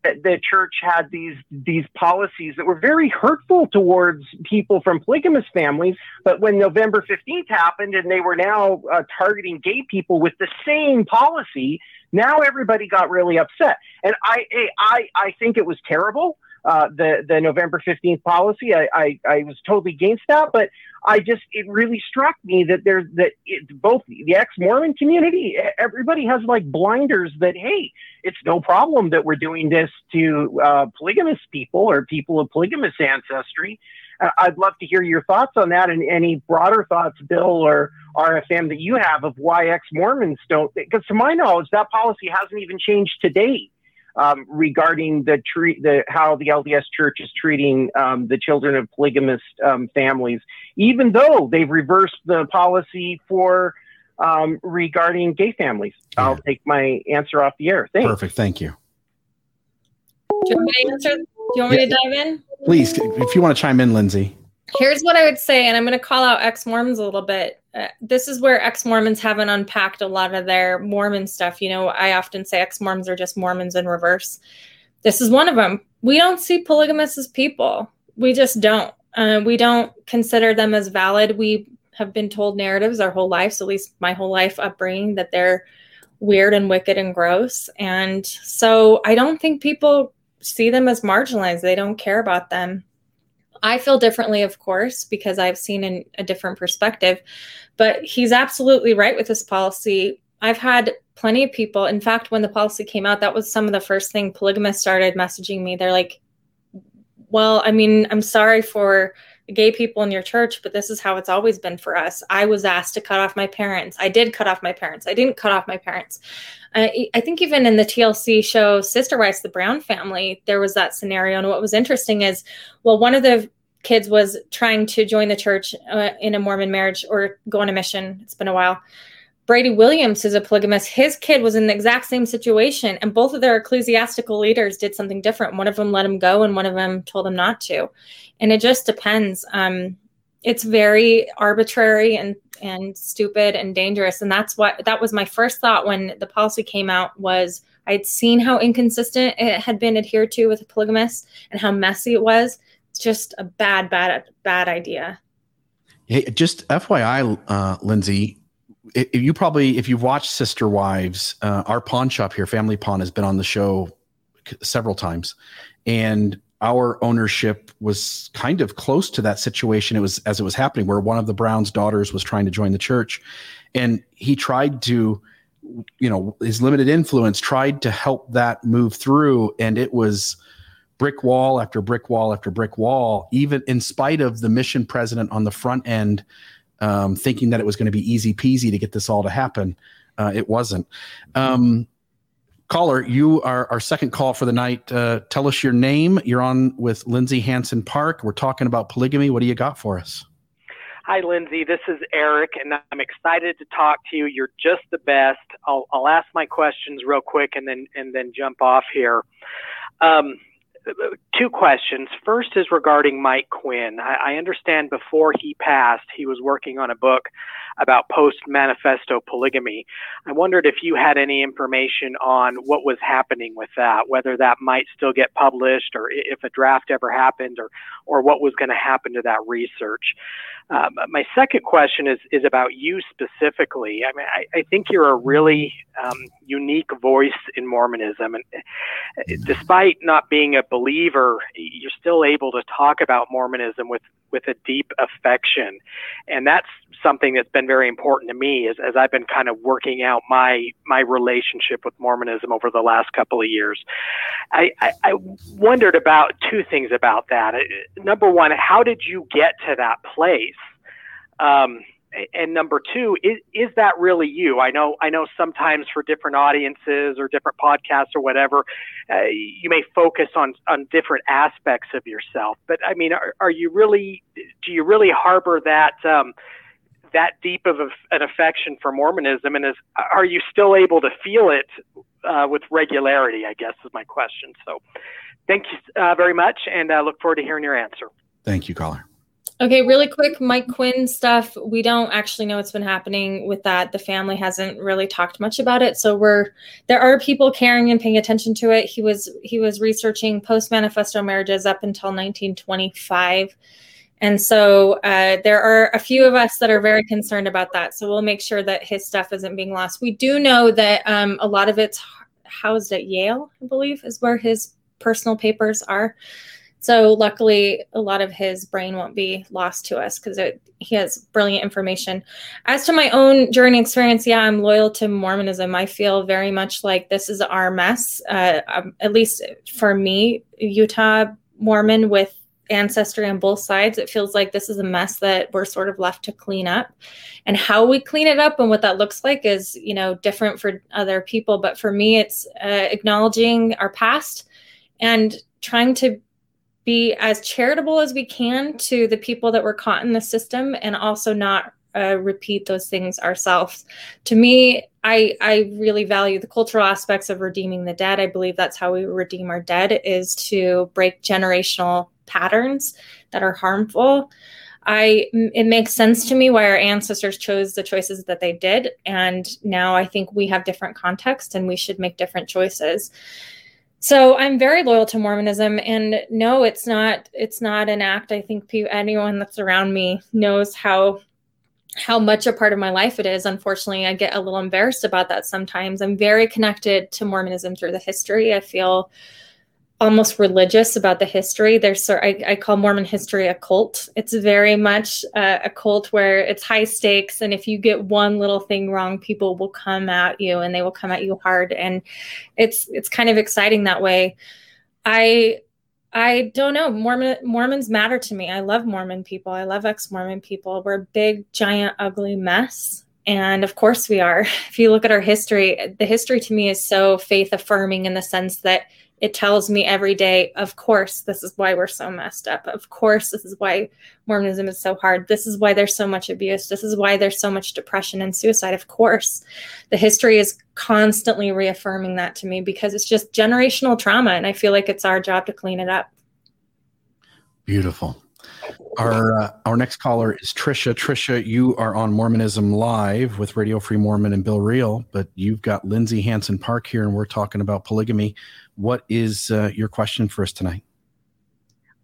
the church had these these policies that were very hurtful towards people from polygamous families. But when November 15th happened and they were now uh, targeting gay people with the same policy, now everybody got really upset. And I I I think it was terrible. Uh, the the November 15th policy. I, I, I was totally against that, but I just it really struck me that there's that both the ex Mormon community, everybody has like blinders that hey, it's no problem that we're doing this to uh, polygamous people or people of polygamous ancestry. Uh, I'd love to hear your thoughts on that and any broader thoughts, Bill or RFM, that you have of why ex Mormons don't. Because to my knowledge, that policy hasn't even changed to date um, regarding the, tre- the how the LDS Church is treating um, the children of polygamous um, families, even though they've reversed the policy for um, regarding gay families. Yeah. I'll take my answer off the air. Thanks. Perfect. Thank you. Do you want me to answer? Do you want me to dive in? Please, if you want to chime in, Lindsay. Here's what I would say, and I'm going to call out ex Mormons a little bit. This is where ex Mormons haven't unpacked a lot of their Mormon stuff. You know, I often say ex Mormons are just Mormons in reverse. This is one of them. We don't see polygamists as people. We just don't. Uh, we don't consider them as valid. We have been told narratives our whole lives, at least my whole life upbringing, that they're weird and wicked and gross. And so I don't think people see them as marginalized. They don't care about them. I feel differently, of course, because I've seen in a different perspective. But he's absolutely right with this policy. I've had plenty of people. In fact, when the policy came out, that was some of the first thing polygamists started messaging me. They're like, "Well, I mean, I'm sorry for gay people in your church, but this is how it's always been for us. I was asked to cut off my parents. I did cut off my parents. I didn't cut off my parents. I, I think even in the TLC show Sister Wives, the Brown family, there was that scenario. And what was interesting is, well, one of the kids was trying to join the church uh, in a Mormon marriage or go on a mission. It's been a while. Brady Williams is a polygamist. His kid was in the exact same situation, and both of their ecclesiastical leaders did something different. One of them let him go, and one of them told him not to. And it just depends. Um, it's very arbitrary and and stupid and dangerous. And that's what that was my first thought when the policy came out was I'd seen how inconsistent it had been adhered to with polygamists and how messy it was. It's just a bad, bad, bad idea. Hey, just FYI, uh, Lindsay, you probably if you've watched Sister Wives, uh, our pawn shop here, Family Pawn, has been on the show several times, and our ownership was kind of close to that situation. It was as it was happening, where one of the Browns' daughters was trying to join the church, and he tried to, you know, his limited influence tried to help that move through, and it was brick wall after brick wall after brick wall, even in spite of the mission president on the front end um, thinking that it was going to be easy peasy to get this all to happen. Uh, it wasn't. Um, caller, you are our second call for the night. Uh, tell us your name. You're on with Lindsay Hansen Park. We're talking about polygamy. What do you got for us? Hi, Lindsay. This is Eric, and I'm excited to talk to you. You're just the best. I'll, I'll ask my questions real quick and then and then jump off here. Um, two questions. First is regarding Mike Quinn. I, I, understand before he passed, he was working on a book about post manifesto polygamy. I wondered if you had any information on what was happening with that, whether that might still get published or if a draft ever happened or, or what was going to happen to that research. Um, my second question is is about you specifically. I mean, I, I think you're a really um, unique voice in Mormonism, and uh, despite not being a believer, you're still able to talk about Mormonism with with a deep affection, and that's something that's been very important to me as, as I've been kind of working out my my relationship with Mormonism over the last couple of years. I, I, I wondered about two things about that. Uh, number one, how did you get to that place? Um, and number two, is, is that really you? I know, I know sometimes for different audiences or different podcasts or whatever, uh, you may focus on, on different aspects of yourself, but I mean, are, are you really, do you really harbor that, um, that deep of a, an affection for Mormonism, and is are you still able to feel it uh, with regularity? I guess is my question. So, thank you uh, very much, and I look forward to hearing your answer. Thank you, caller. Okay, really quick, Mike Quinn stuff. We don't actually know what's been happening with that. The family hasn't really talked much about it. So we're there are people caring and paying attention to it. He was he was researching post manifesto marriages up until 1925. And so uh, there are a few of us that are very concerned about that. So we'll make sure that his stuff isn't being lost. We do know that um, a lot of it's housed at Yale, I believe, is where his personal papers are. So luckily, a lot of his brain won't be lost to us because he has brilliant information. As to my own journey experience, yeah, I'm loyal to Mormonism. I feel very much like this is our mess. Uh, um, at least for me, Utah Mormon with ancestry on both sides, it feels like this is a mess that we're sort of left to clean up. And how we clean it up and what that looks like is, you know, different for other people. But for me, it's uh, acknowledging our past and trying to be as charitable as we can to the people that were caught in the system and also not uh, repeat those things ourselves. To me, I I really value the cultural aspects of redeeming the dead. I believe that's how we redeem our dead is to break generational patterns that are harmful. I it makes sense to me why our ancestors chose the choices that they did and now I think we have different context and we should make different choices. So I'm very loyal to Mormonism, and no, it's not. It's not an act. I think anyone that's around me knows how how much a part of my life it is. Unfortunately, I get a little embarrassed about that sometimes. I'm very connected to Mormonism through the history. I feel almost religious about the history. There's I, I call Mormon history a cult. It's very much uh, a cult where it's high stakes, and if you get one little thing wrong, people will come at you, and they will come at you hard. And it's it's kind of exciting that way. I I don't know. Mormon Mormons matter to me. I love Mormon people. I love ex-Mormon people. We're a big, giant, ugly mess. And of course we are. If you look at our history, the history to me is so faith affirming in the sense that it tells me every day, of course, this is why we're so messed up. Of course, this is why Mormonism is so hard. This is why there's so much abuse. This is why there's so much depression and suicide. Of course, the history is constantly reaffirming that to me because it's just generational trauma. And I feel like it's our job to clean it up. Beautiful. Our uh, our next caller is Trisha. Trisha, you are on Mormonism Live with Radio Free Mormon and Bill Reel, but you've got Lindsay Hansen Park here, and we're talking about polygamy. What is uh, your question for us tonight?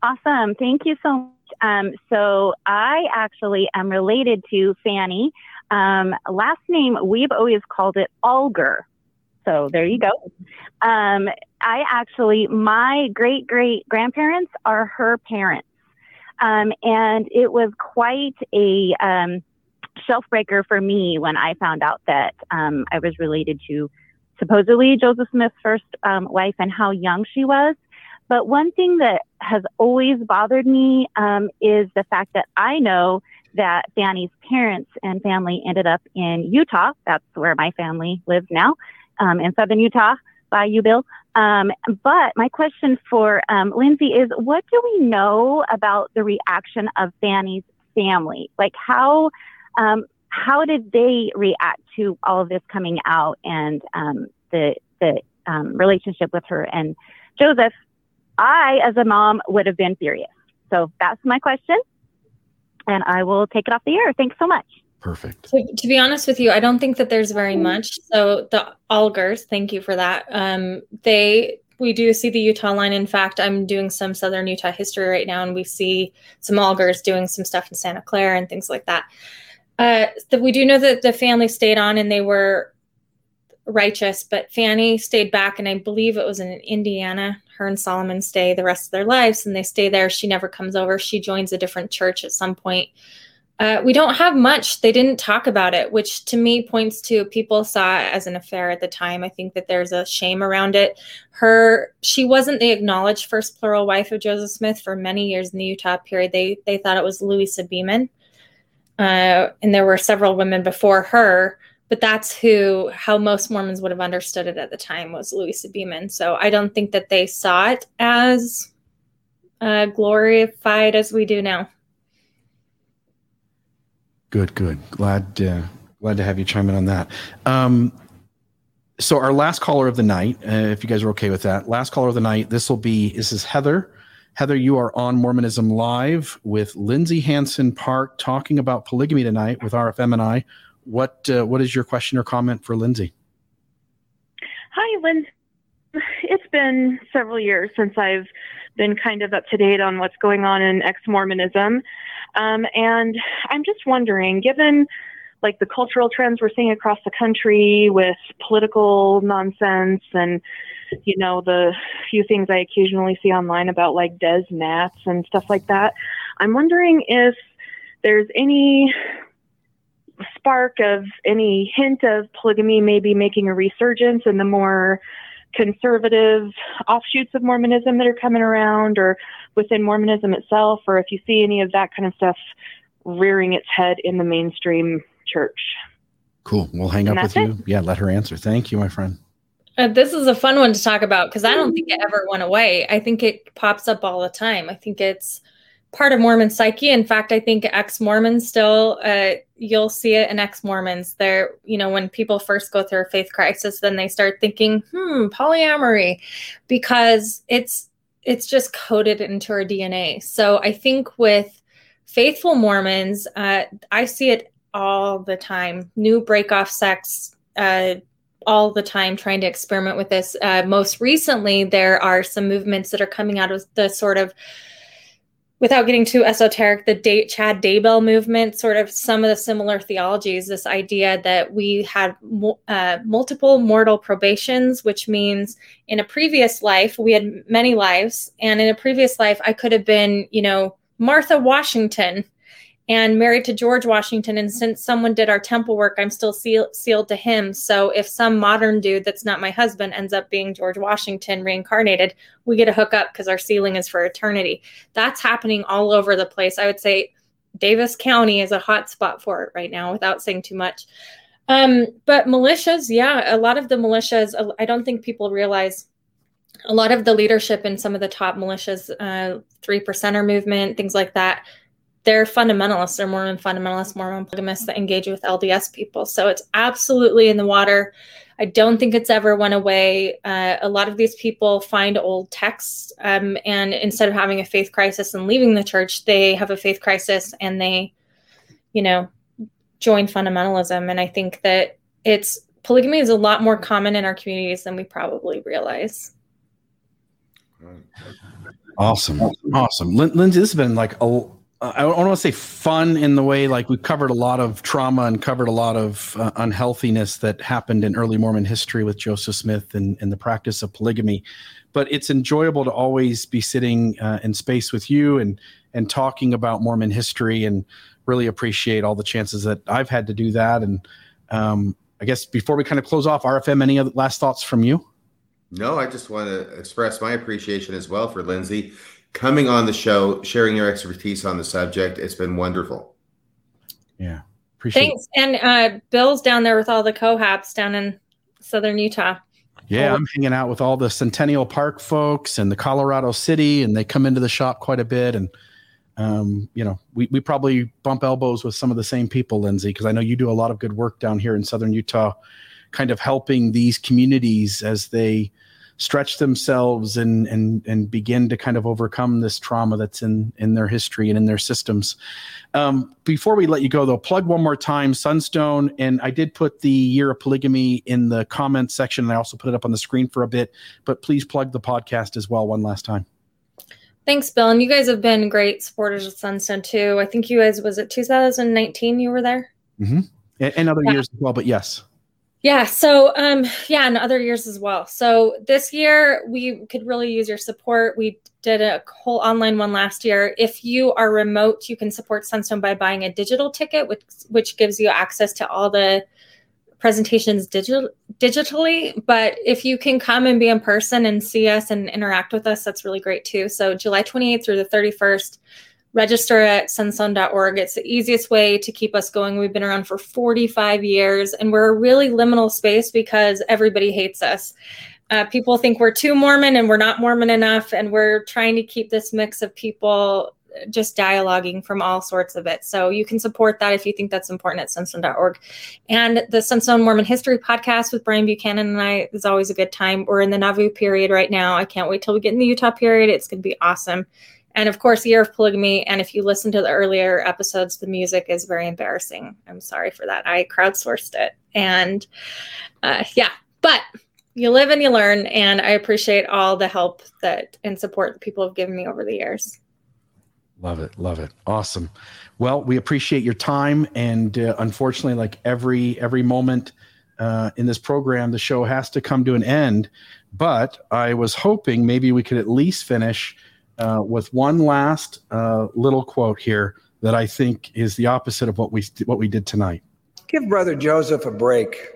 Awesome. Thank you so much. Um, so I actually am related to Fanny. Um, last name, we've always called it Alger. So there you go. Um, I actually, my great great grandparents are her parents. Um, and it was quite a um, shelf breaker for me when I found out that um, I was related to supposedly Joseph Smith's first um, wife and how young she was. But one thing that has always bothered me um, is the fact that I know that Fanny's parents and family ended up in Utah. That's where my family lives now, um, in southern Utah by you, Bill. Um, but my question for um, Lindsay is what do we know about the reaction of Fanny's family? Like, how, um, how did they react to all of this coming out and um, the, the um, relationship with her and Joseph? I, as a mom, would have been furious. So that's my question. And I will take it off the air. Thanks so much. Perfect. To, to, be honest with you, I don't think that there's very much. So the Algers, thank you for that. Um, they we do see the Utah line. In fact, I'm doing some Southern Utah history right now, and we see some Algers doing some stuff in Santa Clara and things like that. Uh, we do know that the family stayed on and they were righteous, but Fanny stayed back, and I believe it was in Indiana. Her and Solomon stay the rest of their lives, and they stay there. She never comes over. She joins a different church at some point uh, we don't have much. They didn't talk about it, which to me points to people saw it as an affair at the time. I think that there's a shame around it. Her, she wasn't the acknowledged first plural wife of Joseph Smith for many years in the Utah period. They they thought it was Louisa Beaman, uh, and there were several women before her. But that's who how most Mormons would have understood it at the time was Louisa Beaman. So I don't think that they saw it as uh, glorified as we do now. Good, good. Glad, uh, glad to have you chime in on that. Um, so our last caller of the night, uh, if you guys are okay with that, last caller of the night. This will be this is Heather. Heather, you are on Mormonism Live with Lindsay Hansen Park talking about polygamy tonight with RFM and I. What uh, what is your question or comment for Lindsay? Hi, Lindsay. It's been several years since I've been kind of up to date on what's going on in ex Mormonism. Um, and I'm just wondering, given like the cultural trends we're seeing across the country with political nonsense and you know the few things I occasionally see online about like DezNats and stuff like that. I'm wondering if there's any spark of any hint of polygamy maybe making a resurgence in the more conservative offshoots of Mormonism that are coming around or within Mormonism itself, or if you see any of that kind of stuff rearing its head in the mainstream church. Cool. We'll hang and up with it. you. Yeah, let her answer. Thank you, my friend. Uh, this is a fun one to talk about because I don't think it ever went away. I think it pops up all the time. I think it's part of Mormon psyche. In fact, I think ex Mormons still, uh, you'll see it in ex Mormons. They're, you know, when people first go through a faith crisis, then they start thinking, hmm, polyamory, because it's it's just coded into our DNA. So I think with faithful Mormons, uh, I see it all the time. New break off sects. Uh, all the time trying to experiment with this. Uh, most recently, there are some movements that are coming out of the sort of without getting too esoteric, the Chad Daybell movement, sort of some of the similar theologies, this idea that we had uh, multiple mortal probations, which means in a previous life, we had many lives. And in a previous life, I could have been, you know, Martha Washington and married to George Washington. And since someone did our temple work, I'm still seal- sealed to him. So if some modern dude that's not my husband ends up being George Washington reincarnated, we get a hook up because our sealing is for eternity. That's happening all over the place. I would say Davis County is a hot spot for it right now without saying too much. Um, but militias, yeah, a lot of the militias, I don't think people realize a lot of the leadership in some of the top militias, uh, three percenter movement, things like that they're fundamentalists. They're Mormon fundamentalists, Mormon polygamists that engage with LDS people. So it's absolutely in the water. I don't think it's ever went away. Uh, a lot of these people find old texts, um, and instead of having a faith crisis and leaving the church, they have a faith crisis and they, you know, join fundamentalism. And I think that it's polygamy is a lot more common in our communities than we probably realize. Awesome, awesome, Lindsay. This has been like a I don't want to say fun in the way like we covered a lot of trauma and covered a lot of uh, unhealthiness that happened in early Mormon history with Joseph Smith and, and the practice of polygamy. But it's enjoyable to always be sitting uh, in space with you and and talking about Mormon history and really appreciate all the chances that I've had to do that. And um, I guess before we kind of close off, RFM, any other last thoughts from you? No, I just want to express my appreciation as well for Lindsay coming on the show, sharing your expertise on the subject. It's been wonderful. Yeah. Appreciate Thanks. It. And uh, Bill's down there with all the cohabs down in southern Utah. Yeah, I'm hanging out with all the Centennial Park folks and the Colorado City, and they come into the shop quite a bit. And, um, you know, we, we probably bump elbows with some of the same people, Lindsay, because I know you do a lot of good work down here in southern Utah, kind of helping these communities as they stretch themselves and and and begin to kind of overcome this trauma that's in in their history and in their systems. Um, before we let you go, though, plug one more time Sunstone, and I did put the year of polygamy in the comments section. And I also put it up on the screen for a bit, but please plug the podcast as well one last time. Thanks, Bill. And you guys have been great supporters of Sunstone too. I think you guys was it 2019 you were there. Mm-hmm. And, and other yeah. years as well, but yes. Yeah. So, um, yeah, and other years as well. So this year we could really use your support. We did a whole online one last year. If you are remote, you can support Sunstone by buying a digital ticket, which which gives you access to all the presentations digital digitally. But if you can come and be in person and see us and interact with us, that's really great too. So July 28th through the 31st register at sunstone.org. It's the easiest way to keep us going. We've been around for 45 years and we're a really liminal space because everybody hates us. Uh, people think we're too Mormon and we're not Mormon enough. And we're trying to keep this mix of people just dialoguing from all sorts of it. So you can support that if you think that's important at sunstone.org. And the Sunstone Mormon History podcast with Brian Buchanan and I is always a good time. We're in the Nauvoo period right now. I can't wait till we get in the Utah period. It's going to be awesome. And of course, Year of Polygamy. And if you listen to the earlier episodes, the music is very embarrassing. I'm sorry for that. I crowdsourced it. And uh, yeah, but you live and you learn. And I appreciate all the help that and support that people have given me over the years. Love it. Love it. Awesome. Well, we appreciate your time. And uh, unfortunately, like every every moment uh, in this program, the show has to come to an end. But I was hoping maybe we could at least finish uh, with one last uh, little quote here that I think is the opposite of what we what we did tonight. Give Brother Joseph a break.